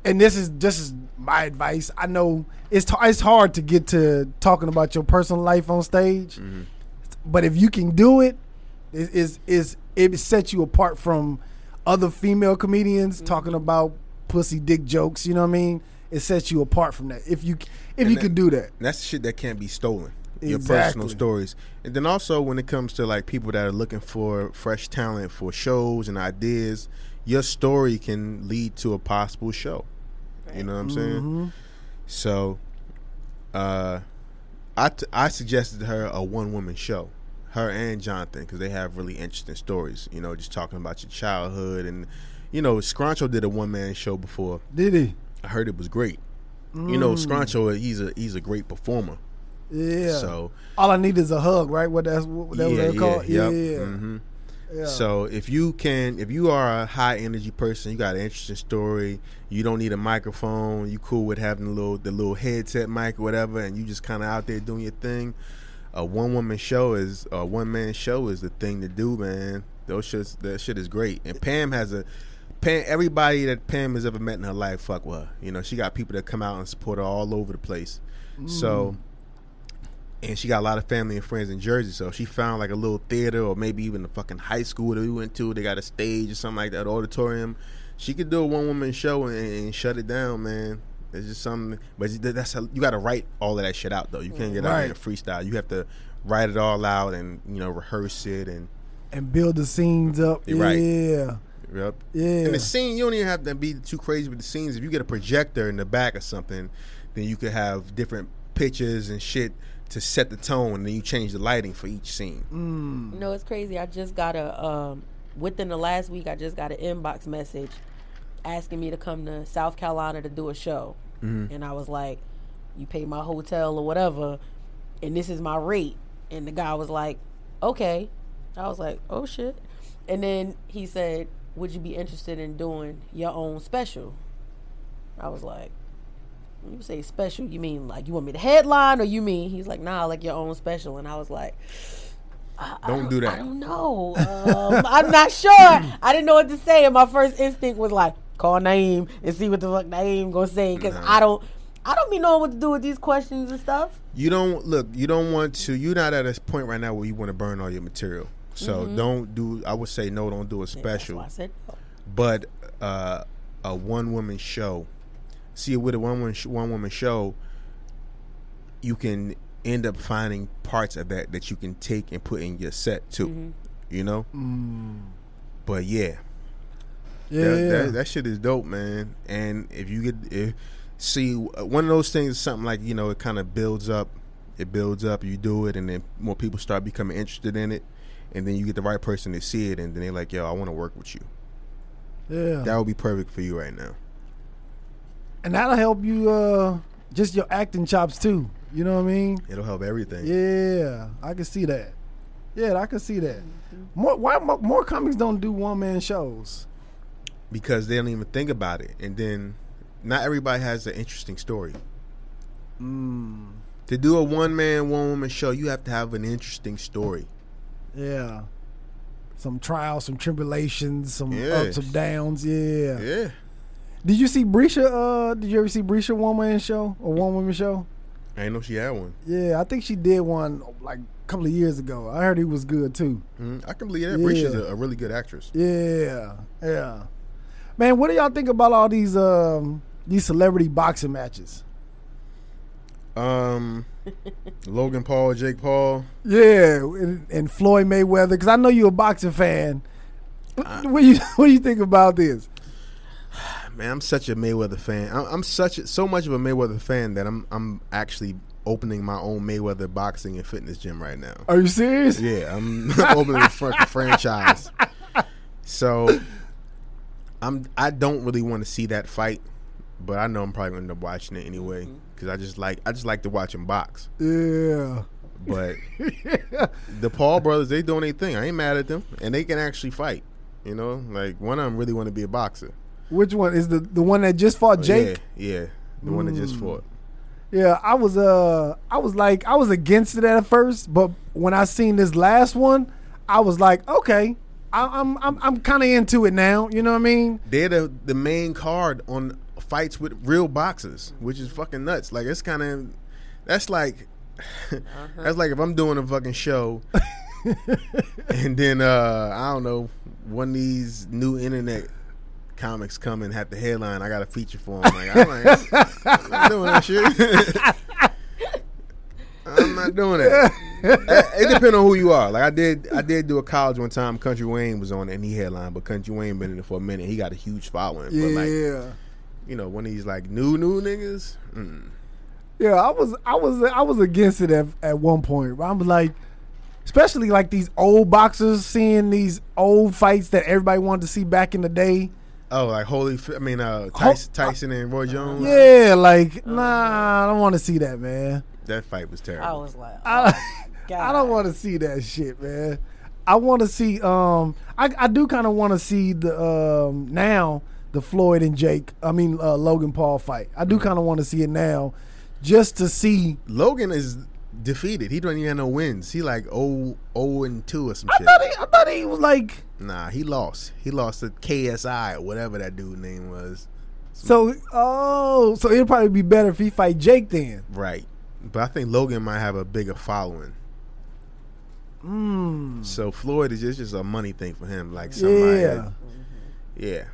and this is this is my advice. I know it's t- it's hard to get to talking about your personal life on stage, mm-hmm. but if you can do it, it is is it sets you apart from other female comedians mm-hmm. talking about pussy dick jokes. You know what I mean? It sets you apart from that. If you if And you that- can do that. That's the shit that can't be stolen. Your Exactly. personal stories. And then also when it comes to like people that are looking for fresh talent for shows and ideas, your story can lead to a possible show. You know what I'm saying? Mm-hmm. So uh I, t- I suggested her a one woman show. Her and Jonathan because they have really interesting stories, you know, just talking about your childhood and you know, Scruncho did a one man show before. Did he? I heard it was great. You know, Mm. Scruncho, he's a he's a great performer. Yeah. So all I need is a hug, right? What that's what that was called. Yeah. yep, mhm. Yeah. So if you can, if you are a high energy person, you got an interesting story. You don't need a microphone. You cool with having the little the little headset mic or whatever, and you just kind of out there doing your thing. A one woman show is a one man show is the thing to do, man. Those shits, that shit is great. And Pam has a Pam. Everybody that Pam has ever met in her life, fuck with her. You know, she got people that come out and support her all over the place. So mm. And she got a lot of family and friends in Jersey, so she found like a little theater or maybe even the fucking high school that we went to. They got a stage or something like that, auditorium. She could do a one woman show and, and shut it down, man. It's just something, but that's how, you got to write all of that shit out though. You can't get out there Right. and freestyle. You have to write it all out and you know rehearse it and and build the scenes up. You're right. Yeah. Yep. Yeah. And the scene, you don't even have to be too crazy with the scenes. If you get a projector in the back or something, then you could have different pictures and shit to set the tone, and then you change the lighting for each scene. Mm. You know, it's crazy. I just got a um, within the last week. I just got an inbox message asking me to come to South Carolina to do a show, and I was like, "You pay my hotel or whatever, and this is my rate." And the guy was like, "Okay." I was like, "Oh shit," and then he said, "Would you be interested in doing your own special?" I was like. When you say special, you mean like you want me to headline, or you mean he's like, nah, like your own special? And I was like, Don't do that. I don't know. Um, I'm not sure. I didn't know what to say, and my first instinct was like, call Naeem and see what the fuck Naeem gonna say, because I don't, I don't be knowing what to do with these questions and stuff. You don't look. You don't want to. You're not at a point right now where you want to burn all your material. So don't do. I would say no. Don't do a Mm-hmm. Yeah, special. That's why I said, no. but uh, a one woman show. See, with a one woman sh- one woman show, you can end up finding parts of that that you can take and put in your set too. You know. But yeah, Yeah, that, that, that shit is dope, man. And if you get if, see uh, one of those things, something like you know, it kind of builds up. It builds up. You do it, and then more people start becoming interested in it, and then you get the right person to see it, and then they're like, "Yo, I want to work with you." yeah. That would be perfect for you right now. And that'll help you uh just your acting chops too. You know what I mean? It'll help everything. Yeah, I can see that. Yeah, I can see that. More why more, more comics don't do one man shows? because they don't even think about it. And then not everybody has an interesting story. Mm, To do a one man, one woman show, you have to have an interesting story. yeah. Some trials, some tribulations, some Yeah. ups and downs. Yeah. Yeah. Did you see Brisha? Uh, did you ever see Brisha one man show or one woman show? I didn't know she had one. Yeah, I think she did one like a couple of years ago. I heard he was good too. Mhm. I can believe that. Yeah. Brisha's a, a really good actress. Yeah, yeah. Man, what do y'all think about all these um these celebrity boxing matches? Um, Logan Paul, Jake Paul. Yeah, and, and Floyd Mayweather. Because I know you're a boxing fan. Uh, What, what you what do you think about this? Man, I'm such a Mayweather fan. I'm, I'm such a, so much of a Mayweather fan that I'm I'm actually opening my own Mayweather boxing and fitness gym right now. Are you serious? Yeah, I'm opening a franchise. So I'm I don't really want to see that fight, but I know I'm probably going to end up watching it anyway mm-hmm. because I just like I just like to watch him box. Yeah. But the Paul brothers, they doing their thing. I ain't mad at them, and they can actually fight. You know, like one of them really want to be a boxer. Which one is the the one that just fought Jake? yeah, yeah, the one that just Mm. fought. Yeah, I was uh I was like I was against it at first, but when I seen this last one, I was like, okay, I, I'm I'm I'm kind of into it now. You know what I mean? They're the the main card on fights with real boxers, which is fucking nuts. Like it's kind of that's like that's like if I'm doing a fucking show, and then uh I don't know one of these new internet comics come and have the headline. I got a feature for them. Like I'm, like, I'm not doing that shit. I'm not doing that. it, it depends on who you are. Like I did, I did do a college one time. Country Wayne was on it and he headline, but Country Wayne been in it for a minute. He got a huge following. But like, Yeah. you know, when these like new new niggas. Mm. Yeah, I was I was I was against it at, at one point. I'm like especially like these old boxers seeing these old fights that everybody wanted to see back in the day. Oh, like holy! I mean, uh, Tyson, Tyson and Roy Jones. Yeah, like nah, I don't want to see that, man. that fight was terrible. I was like, oh, I, I don't want to see that shit, man. I want to see. Um, I I do kind of want to see the um now the Floyd and Jake. I mean uh, Logan Paul fight. I do Mm-hmm. kind of want to see it now, just to see. Logan is defeated. He don't even have no wins. He like 0, 0 and two or some I shit. thought he, I thought he was like Nah, he lost. He lost to KSI or whatever that dude name was. so. Oh, so it'd probably be better if he fight Jake then. Right. But I think Logan might have a bigger following. Mm. So Floyd is just, just a money thing for him. Like somebody. Yeah. yeah.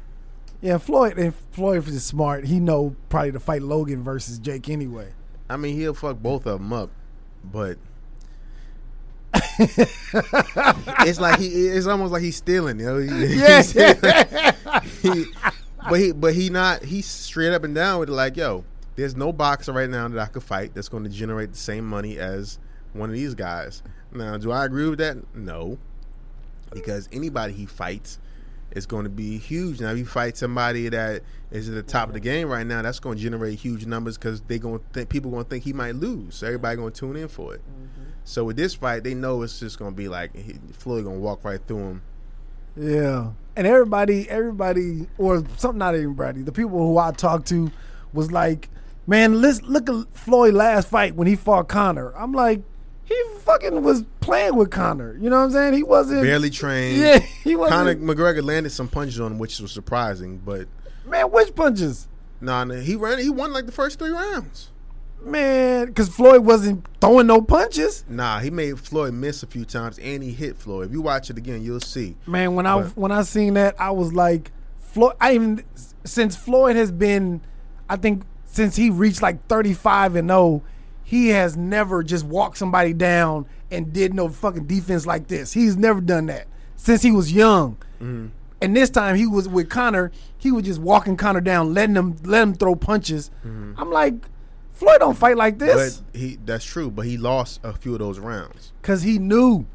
Yeah, Floyd and Floyd is smart. He know probably to fight Logan versus Jake anyway. I mean, he'll fuck both of them up, but it's like he. It's almost like he's stealing. You know. He, Yeah. he- but he, but he not. He's straight up and down with it. Like, yo, there's no boxer right now that I could fight that's going to generate the same money as one of these guys. Now, do I agree with that? No, because anybody he fights is going to be huge. Now, if you fight somebody that is at the top of the game right now, that's going to generate huge numbers because they going to think people going to think he might lose. So everybody going to tune in for it. Mm-hmm. So with this fight, they know it's just going to be like he, Floyd going to walk right through him. Yeah, and everybody, everybody, or something not everybody. The people who I talked to was like, "Man, let's look at Floyd last fight when he fought Conor." I'm like, he fucking was playing with Conor. You know what I'm saying? He wasn't Barely trained. Yeah, he wasn't. Conor McGregor landed some punches on him, which was surprising. But man, which punches? nah, nah, he ran. He won like the first three rounds. Man, because Floyd wasn't throwing no punches. Nah, he made Floyd miss a few times, and he hit Floyd. If you watch it again, you'll see. Man, when I when I seen that, I was like, Floyd. I even since Floyd has been, I think since he reached like thirty five and zero, he has never just walked somebody down and did no fucking defense like this. He's never done that since he was young. Mm-hmm. And this time he was with Conor. He was just walking Conor down, letting him let him throw punches. I'm like, Floyd don't fight like Mm-hmm. But this he that's true, but he lost a few of those rounds. because he knew.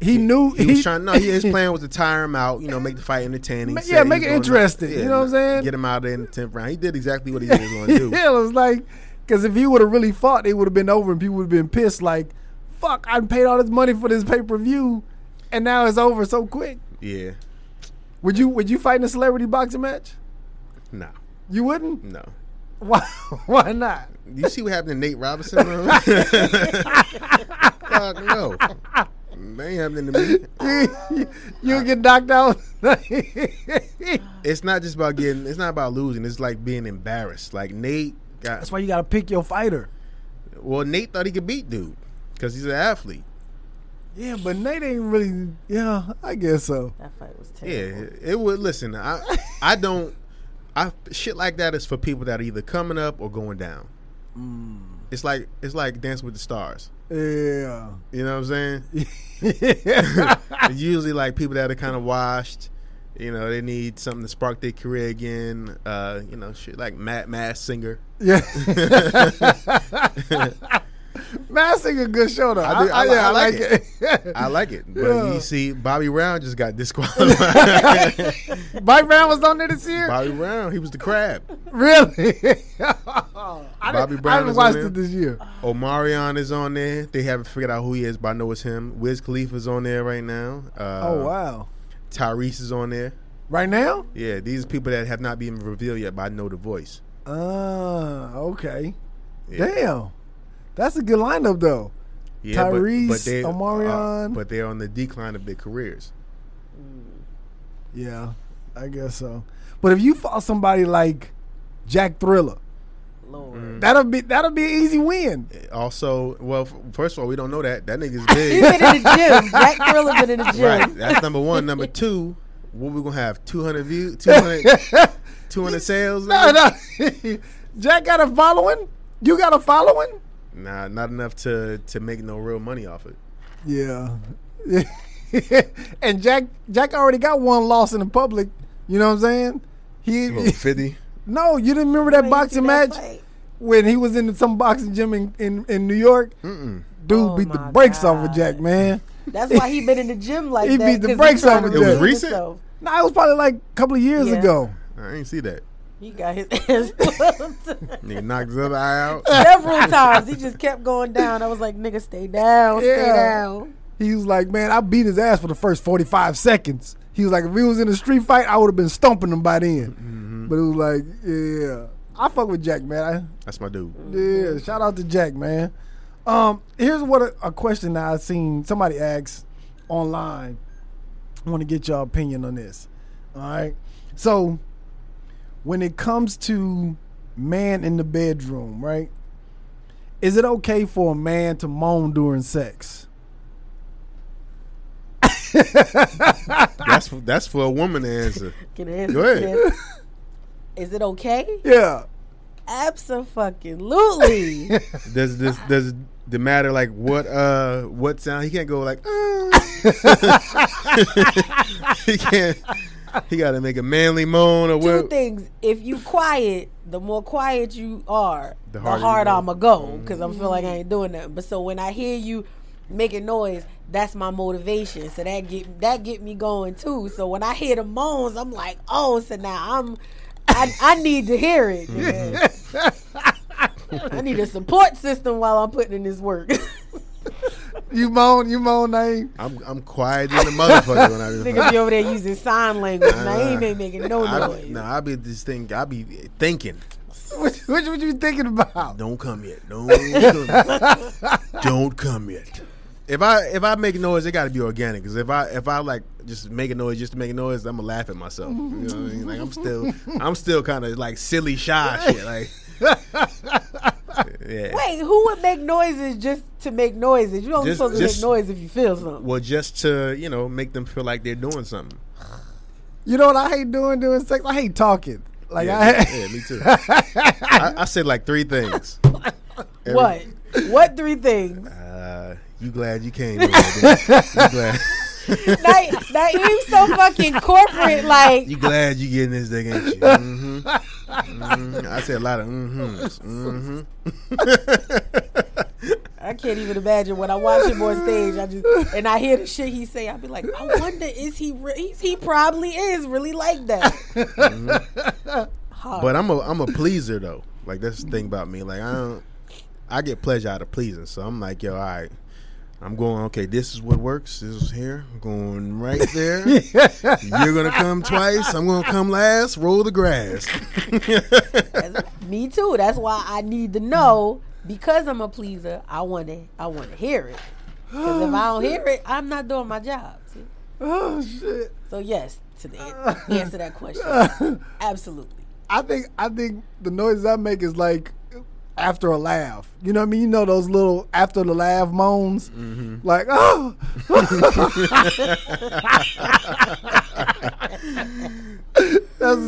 He knew He was trying. No, he, his plan was to tire him out. You know, make the fight entertaining. Ma- yeah, make it interesting, you know what I'm saying? Get him out there in the tenth round. He did exactly what he was going to do. yeah, it was like because if he would have really fought, it would have been over, and people would have been pissed. Like, fuck, I paid all this money for this pay per view, and now it's over so quick. Yeah, Would you Would you fight in a celebrity boxing match? no, You wouldn't. no. Why? Why not? You see what happened to Nate Robinson? bro? Fuck no. That ain't happening to me. you get knocked out. It's not just about getting. It's not about losing. It's like being embarrassed. Like Nate got. That's why you got to pick your fighter. Well, Nate thought he could beat dude because he's an athlete. Yeah, but Nate ain't really. Yeah, I guess so. That fight was terrible. Yeah, it would. Listen, I I don't. I shit like that is for people that are either coming up or going down. Mm. It's like it's like Dance with the Stars. Yeah. You know what I'm saying? It's usually like people that are kind of washed. You know, they need something to spark their career again. Uh, you know, shit like Matt Masked Singer. Yeah. Massing a good show though. I do- I I, yeah, I like like it. I like it, but Yeah. you see, Bobby Brown just got disqualified. Mike Brown was on there this year. Bobby Brown, he was the crab. Really? I Bobby Brown I haven't watched it this year. Omarion is on there. They haven't figured out who he is, but I know it's him. Wiz Khalifa's on there right now. Uh, oh wow! Tyrese is on there. Right now? Yeah, these are people that have not been revealed yet, but I know the voice. Ah, okay. Yeah. Damn, that's a good lineup though. Yeah, Tyrese, they, uh, but they're on the decline of their careers. Yeah, I guess so. But if you follow somebody like Jack Thriller, Lord. Mm. that'll be that'll be an easy win. Also, well, f- first of all, we don't know that that nigga's He's big. been in the gym. Jack Thriller been in the gym. right, that's number one. Number two, what we gonna have? Two hundred views, 200, 200 sales. No, no. Jack got a following. You got a following. Nah, not enough to to make no real money off it. Yeah. and Jack Jack already got one loss in the public. You know what I'm saying? He What, Fifty. No, you didn't remember that boxing see that match fight? when he was in some boxing gym in, in, in New York. Mm-mm. Dude Oh beat the my brakes off of Jack, man. That's why he been in the gym like He that. He beat the brakes off of Jack. It was recent? himself. No, it was probably like a couple of years Yeah. ago. I ain't see that. He got his ass whooped Nigga knocked his other eye out. several times. He just kept going down. I was like, nigga, stay down, stay Yeah. down. He was like, man, I beat his ass for the first 45 seconds. He was like, if he was in a street fight, I would have been stomping him by then. Mm-hmm. But it was like, yeah. I fuck with Jack, man. That's my dude. Yeah, shout out to Jack, man. Um, here's what a, a question that I seen somebody ask online. I want to get your opinion on this. All right. So, when it comes to man in the bedroom, right? Is it okay for a man to moan during sex? That's that's for a woman to answer. Can I answer? Go ahead. Can I answer? Is it okay? Yeah. Absolutely. Does this does the matter like what uh what sound? He can't go like. "Uh." he can't. He got to make a manly moan or Two what? things. If you quiet, the more quiet you are, The the, harder harder, you go. I'ma go because I feel like I ain't doing nothing. But so when I hear you making noise, that's my motivation. So that get that get me going too. So when I hear the moans, I'm like, oh, so now I'm. I, I need to hear it. nigga. I need a support system while I'm putting in this work. You moan, you moan, name. I'm I'm quiet than the motherfucker when I do. Nigga be over there using sign language, and I ain't Uh, making no I, noise. no, I be this thing. I be thinking. What, what, what you thinking about? Don't come yet. Don't come, don't come yet. If I if I make noise, it got to be organic. Because if I if I like just make a noise just to make a noise, I'm gonna laugh at myself. You know what I mean? Like I'm still I'm still kind of like silly shy shit. Like yeah. Wait, who would make noises just to make noises? You only Just- supposed to just- make noise if you feel something. Well, just to you know make them feel like they're doing something. You know what I hate doing during sex? I hate talking. Like yeah, I, yeah, me too. I, I said like three things. Every- What? What three things? Uh, you glad you came? Over there, you glad? that, that you so fucking corporate. Like You glad you getting this thing, ain't you? Mm-hmm. hmm I said a lot of mm-hms. Mm-hmm. I can't even imagine when I watch him on stage. I just and I hear the shit he say. I be like, I wonder is he? Re- he's, he probably is really like that. Hard. But I'm a I'm a pleaser though. Like that's the thing about me. Like I don't I get pleasure out of pleasing. So I'm like, yo, all right. I'm going, okay, this is what works. This is here. I'm going right there. You're gonna come twice. I'm gonna come last. Roll the grass. Me too. That's why I need to know because I'm a pleaser. I want to. I want to hear it. Because if I don't hear it, I'm not doing my job. See? Oh shit! So yes, to the answer that question, absolutely. I think I think the noises I make is like after a laugh. You know what I mean? You know those little after the laugh moans, mm-hmm. like oh. that's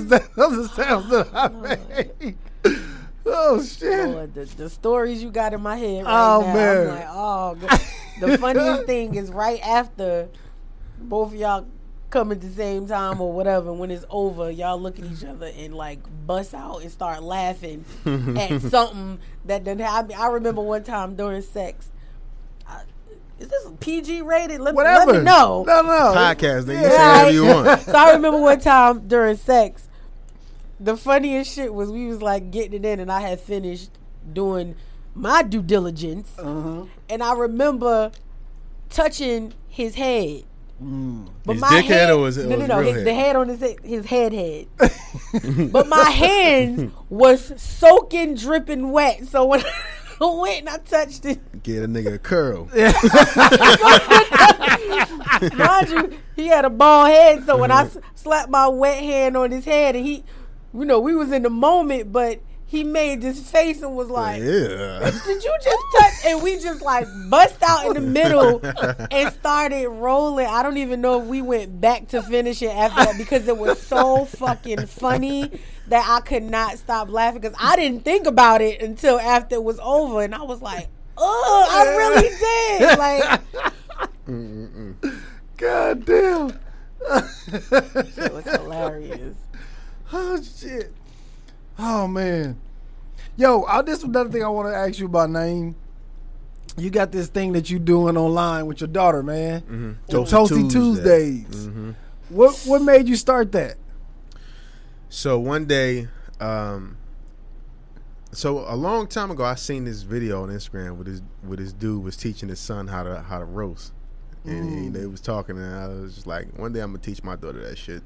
the, that's the sounds that I oh, make. Oh shit! Lord, the, the stories you got in my head right Oh, now. man. I'm like, oh. The funniest thing is right after both of y'all come at the same time or whatever. When it's over, y'all look at each other and like bust out and start laughing at something that didn't happen. I remember one time during sex. I, is this PG rated? Let, me- let me know. No, no. Podcast, nigga. You Yeah. say whatever you want. so I remember one time during sex, the funniest shit was we was like getting it in, and I had finished doing my due diligence, Uh-huh. and I remember touching his head. Mm. But His my dick head hand, or his- or no, no, no, his, head? the head on his head, his head head. but my hands was soaking, dripping wet. So when I went and I touched it, Get a nigga a curl. mind you, he had a bald head. So when I uh-huh. slapped my wet hand on his head, and he, you know, we was in the moment, but he made this face and was like, Yeah. "Did you just touch?" And we just like bust out in the middle and started rolling. I don't even know if we went back to finish it after that because it was so fucking funny that I could not stop laughing because I didn't think about it until after it was over, and I was like, "Oh, I really did!" Like. God damn. It was hilarious. Oh shit. Oh man. Yo, I, this is another thing I want to ask you about name. You got this thing that you doing online with your daughter, man. Mm-hmm. Toasty, Tuesdays. What what made you start that? So one day, um, so a long time ago, I seen this video on Instagram with this with this dude was teaching his son how to how to roast, and he, they was talking, and I was just like, one day I'm gonna teach my daughter that shit.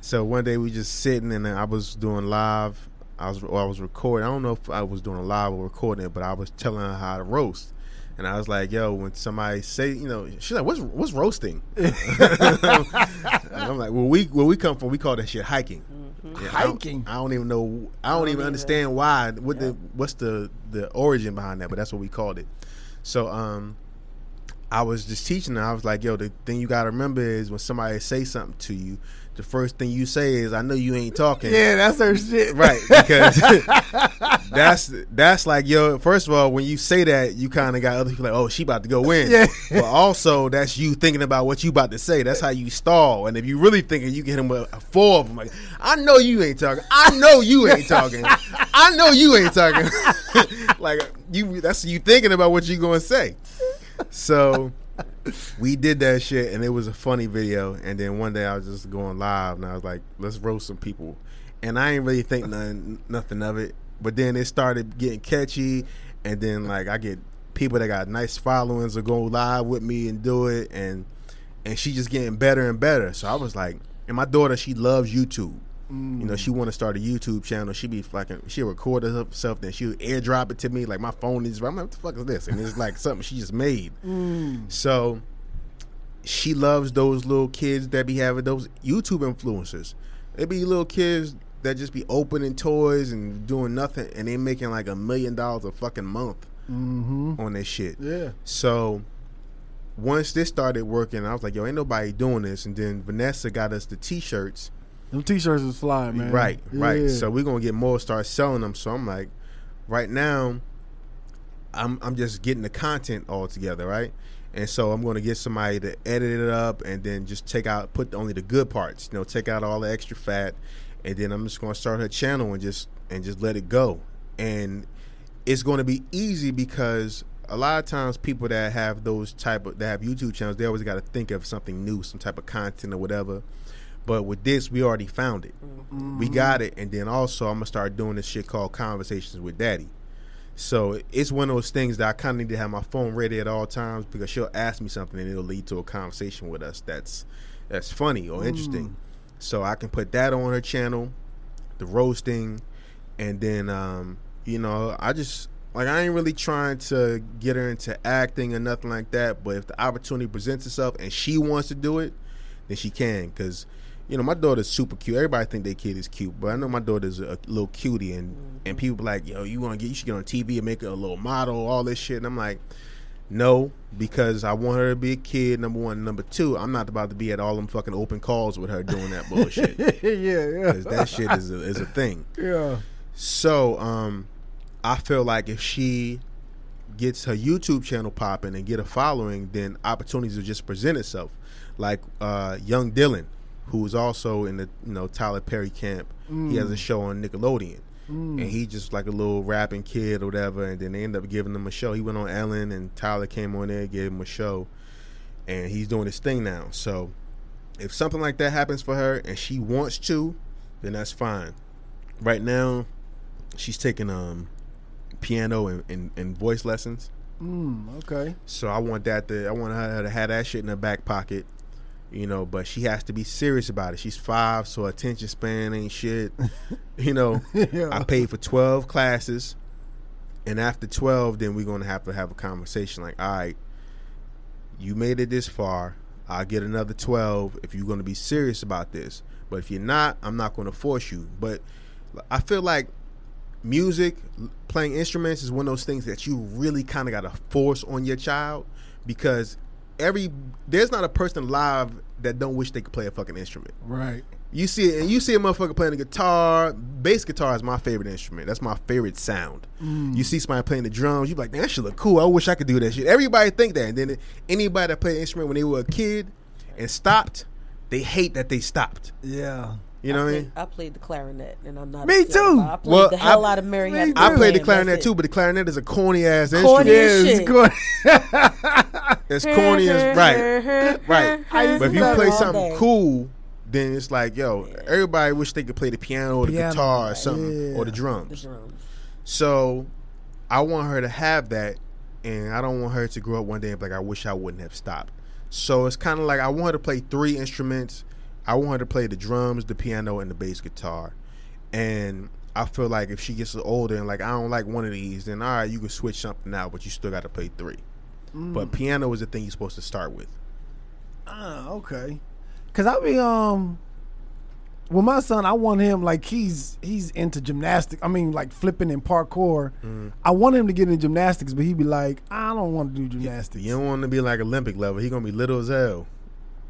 So one day we just sitting, and I was doing live. I was or I was recording. I don't know if I was doing a live or recording it, but I was telling her how to roast. And I was like, "Yo, when somebody say, you know, she's like, what's what's roasting?" and I'm like, "Well, we where we come from, we call that shit hiking." Yeah, I don't- Hiking? I don't, even know. I don't, even either. understand why. What the what's the the origin behind that? But that's what we called it. So um, I was just teaching. her. I was like, "Yo, the thing you got to remember is when somebody say something to you, the first thing you say is, "I know you ain't talking." Yeah, that's her shit. Right, because that's that's like yo. First of all, when you say that, you kind of got other people like, oh, she about to go in. Yeah. But also, that's you thinking about what you about to say. That's how you stall. And if you really thinking, you get him with four of them. Like, I know you ain't talking. I know you ain't talking. I know you ain't talking. like you, that's you thinking about what you gonna say. So we did that shit and it was a funny video and then one day I was just going live and I was like let's roast some people. And I ain't really think nothing nothing of it but then it started getting catchy and then like I get people that got nice followings will go live with me and do it and and she just getting better and better. So I was like and my daughter she loves YouTube you know, she want to start a YouTube channel. She be fucking, she record herself, then she'll airdrop it to me. Like my phone is, I'm like, what the fuck is this? And it's like something she just made. Mm. So she loves those little kids that be having those YouTube influencers. They be little kids that just be opening toys and doing nothing, and they making like a million dollars a fucking month mm-hmm. on this shit. Yeah. So once this started working, I was like, yo, ain't nobody doing this. And then Vanessa got us the T-shirts. Them t-shirts is fly, man. Right, right. Yeah. So we're gonna get more, start selling them. So I'm like, right now, I'm I'm just getting the content all together, right? And so I'm going to get somebody to edit it up and then just take out put only the good parts, you know, take out all the extra fat, and then I'm just going to start her channel and just and just let it go. And it's going to be easy because a lot of times people that have those type of that have YouTube channels, they always got to think of something new, some type of content or whatever. But with this, we already found it. We got it, and then also I'm gonna start doing this shit called conversations with Daddy. So it's one of those things that I kind of need to have my phone ready at all times because she'll ask me something and it'll lead to a conversation with us that's that's funny or interesting. So I can put that on her channel, the roasting, and then um, you know I just like I ain't really trying to get her into acting or nothing like that. But if the opportunity presents itself and she wants to do it, then she can because you know, my daughter's super cute. Everybody think their kid is cute, but I know my daughter's a little cutie, and and people be like, yo, you want to get, you should get on TV and make her a little model, all this shit. And I'm like, no, because I want her to be a kid. Number one, number two, I'm not about to be at all them fucking open calls with her doing that bullshit. yeah, yeah, Because that shit is a, is a thing. yeah. So, um, I feel like if she gets her YouTube channel popping and get a following, then opportunities will just present itself. Like uh, Young Dylan, who's also in the you know Tyler Perry camp. He has a show on Nickelodeon, and he just like a little rapping kid or whatever. And then they end up giving him a show. He went on Ellen, and Tyler came on there, gave him a show, and he's doing his thing now. So, if something like that happens for her and she wants to, then that's fine. Right now, she's taking um piano and, and, and voice lessons. Mm, okay. So I want that to I want her to have that shit in her back pocket. You know, but she has to be serious about it. She's five, so attention span ain't shit. you know, Yeah. I paid for twelve classes, and after twelve, then we're gonna have to have a conversation. Like, all right, you made it this far. I'll get another twelve if you're gonna be serious about this. But if you're not, I'm not gonna force you. But I feel like music, playing instruments is one of those things that you really kind of got to force on your child because every there's not a person alive that don't wish they could play a fucking instrument. Right. You see it, and you see a motherfucker playing a guitar. Bass guitar is my favorite instrument. That's my favorite sound. Mm. You see somebody playing the drums, you be like, "Man, that shit look cool. I wish I could do that shit." Everybody think that, and then anybody that played an instrument when they were a kid and stopped, they hate that they stopped. Yeah. You know what I mean? I played the clarinet, and I'm not. Me upset too. about. I played Well, the hell I- out of Mary Had a too. I played the clarinet too, but the clarinet is a corny ass Corny instrument. as Yeah, shit. it's good. It's corny as right. Right. But if you play something day. cool, then it's like, yo, everybody wish they could play the piano or the Piano, guitar or something yeah. or the the drums. drums. So I want her to have that, and I don't want her to grow up one day and be like, I wish I wouldn't have stopped. So it's kind of like I want her to play three instruments. I want her to play the drums, the piano, and the bass guitar. And I feel like if she gets older and like I don't like one of these, then all right, you can switch something out, but you still got to play three. Mm. But piano is the thing you're supposed to start with. Ah, okay. Cause I be um, with my son, I want him like he's he's into gymnastics. I mean, like flipping and parkour. Mm. I want him to get into gymnastics, but he'd be like, I don't want to do gymnastics. You don't want to be like Olympic level. He gonna be little as hell.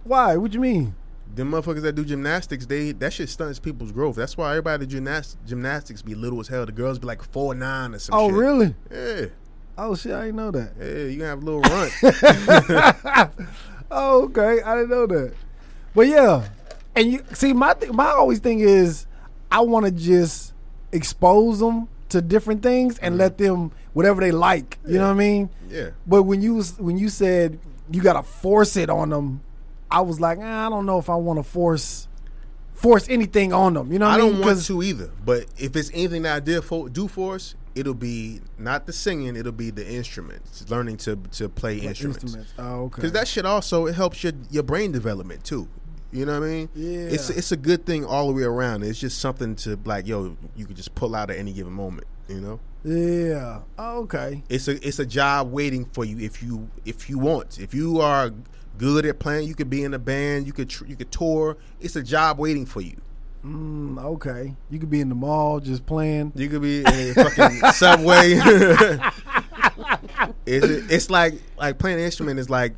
Why? What you mean? Them motherfuckers that do gymnastics, they that shit stunts people's growth. That's why everybody gymnast, gymnastics be little as hell. The girls be like four nine or some Oh, shit. really? Yeah, Oh shit, I didn't know that. yeah. you gonna have a little runt. Oh, okay. I didn't know that. But yeah, and you see, my th- my always thing is, I want to just expose them to different things and mm-hmm. let them whatever they like. You know what I mean? yeah. But when you when you said you gotta force it on them, I was like, "Ah, I don't know if I want to force force anything on them. You know what I I mean? don't want to either. But if it's anything that I did for, do for us, it'll be not the singing. It'll be the instruments. Learning to to play instruments. instruments. Oh, okay. Because that shit also it helps your your brain development too. You know what I mean? Yeah. It's it's a good thing all the way around. It's just something to like, yo, you could just pull out at any given moment. You know, yeah. Oh, okay. it's a it's a job waiting for you if you if you want. If you are good at playing, you could be in a band. You could tr- you could tour. It's a job waiting for you. Mm, okay. You could be in the mall just playing. You could be in a fucking subway. it's, it's like like playing an instrument is like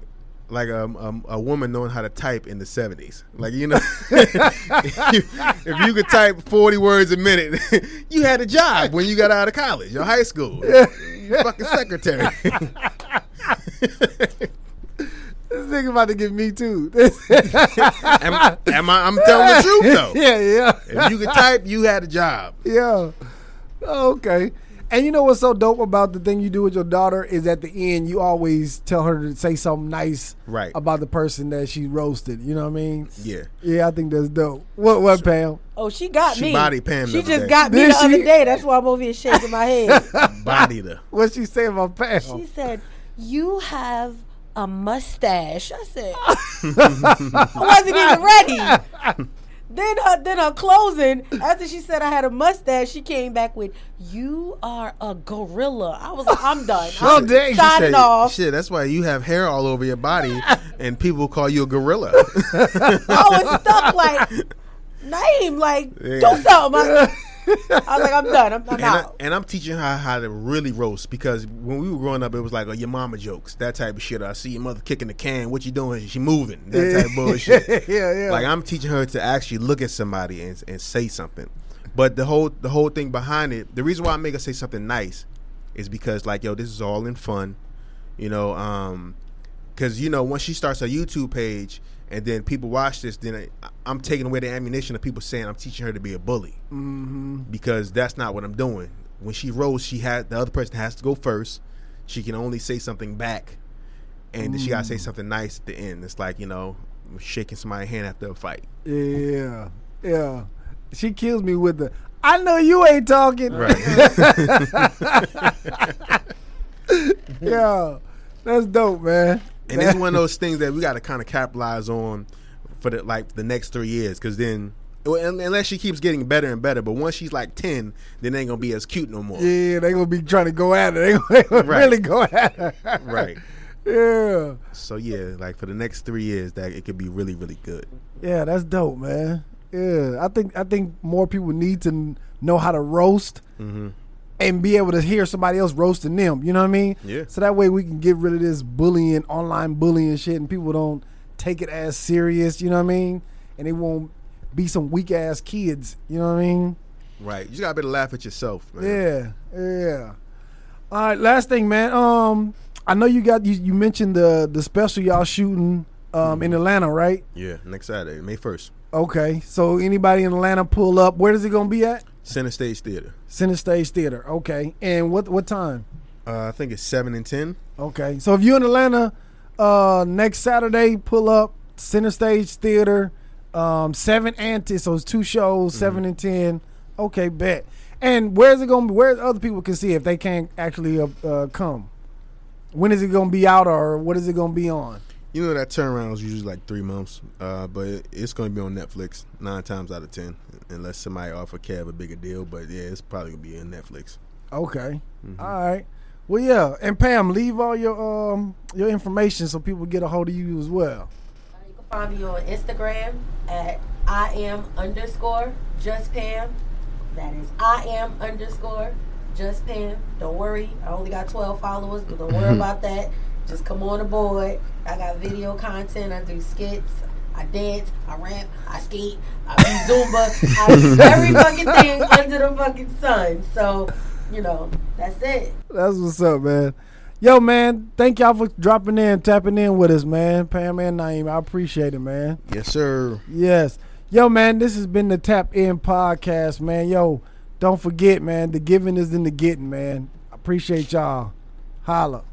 like a, a, a woman knowing how to type in the seventies. Like you know, if you could type forty words a minute, you had a job when you got out of college or high school. fucking secretary. This nigga about to get me too. am, am I? I'm telling the truth though. yeah, yeah. If you could type, you had a job. Yeah. Okay. And you know what's so dope about the thing you do with your daughter is at the end you always tell her to say something nice Right. about the person that she roasted. You know what I mean? Yeah. Yeah, I think that's dope. What what Pam? Oh, she got She me. body Pam the She other just day. got me Did the other day. That's why I'm over here shaking my head. Bodied her. What she say about Pam? She said, "You have a mustache." I said, "I wasn't even ready." Then her, then her closing after she said I had a mustache, she came back with, "You are a gorilla." I was like, "I'm done. Oh, I'm dang. She signing Shit, off." shit, that's why you have hair all over your body, and people call you a gorilla. I was stuck like, name, like, Yeah. do something. I, I was like, I'm done. I'm, I'm and, I, out. and I'm teaching her how to really roast because when we were growing up, it was like oh, your mama jokes, that type of shit. I see your mother kicking the can. What you doing? She moving. That type of bullshit. yeah, yeah. Like I'm teaching her to actually look at somebody and, and say something. But the whole the whole thing behind it, the reason why I make her say something nice is because like yo, this is all in fun, you know. Um, because you know once she starts a YouTube page and then people watch this, then I, I'm taking away the ammunition of people saying I'm teaching her to be a bully mm-hmm. because that's not what I'm doing. When she rolls, she had the other person has to go first. She can only say something back, and she gotta say something nice at the end. It's like you know, shaking somebody's hand after a fight. Yeah. Yeah. She kills me with the I know you ain't talking. Right. Yeah. That's dope, man. and it's one of those things that we got to kind of capitalize on for the like the next three years because then unless she keeps getting better and better but once she's like 10 then they ain't gonna be as cute no more Yeah, they gonna be trying to go at it. They gonna, they gonna Right. really go at it. right Yeah. so yeah like for the next three years that it could be really really good Yeah, that's dope, man. Yeah, I think I think more people need to know how to roast mm-hmm. and be able to hear somebody else roasting them. You know what I mean? Yeah. So that way we can get rid of this bullying, online bullying shit, and people don't take it as serious. You know what I mean? And they won't be some weak ass kids. You know what I mean? right you just gotta be able to laugh at yourself man. Yeah, yeah. All right, last thing, man. Um, I know you got you, you mentioned the the special y'all shooting um in Atlanta, right? yeah next saturday may 1st Okay, so anybody in Atlanta pull up. Where is it gonna be at? center stage theater Center Stage Theater. Okay, and what what time? uh, i think it's 7 and 10 Okay, so if you're in Atlanta, uh, next Saturday, pull up Center Stage Theater, um, seven and ten. So it's two shows, seven and ten. Okay, bet. And where's it gonna be? Where other people can see if they can't actually uh, uh, come? When is it gonna be out, or what is it gonna be on? you know that turnaround is usually like three months uh, but it- it's going to be on netflix nine times out of ten unless somebody offer kev a bigger deal but yeah it's probably going to be on netflix Okay, All right. Well, yeah, and Pam, leave all your um your information so people get a hold of you as well. You can find me on Instagram at I am underscore just Pam. That is I am underscore just Pam. Don't worry, I only got 12 followers, but don't worry about that. Just come on aboard. I got video content. I do skits. I dance. I rap. I skate. I do Zumba. I do every fucking thing under the fucking sun. So, you know, that's it. That's what's up, man. Yo, man, thank y'all for dropping in, tapping in with us, man. Pam and Naeem, I appreciate it, man. yes sir Yes. Yo, man, this has been the Tap In podcast, man. Yo, don't forget, man, the giving is in the getting, man. I appreciate y'all. Holla.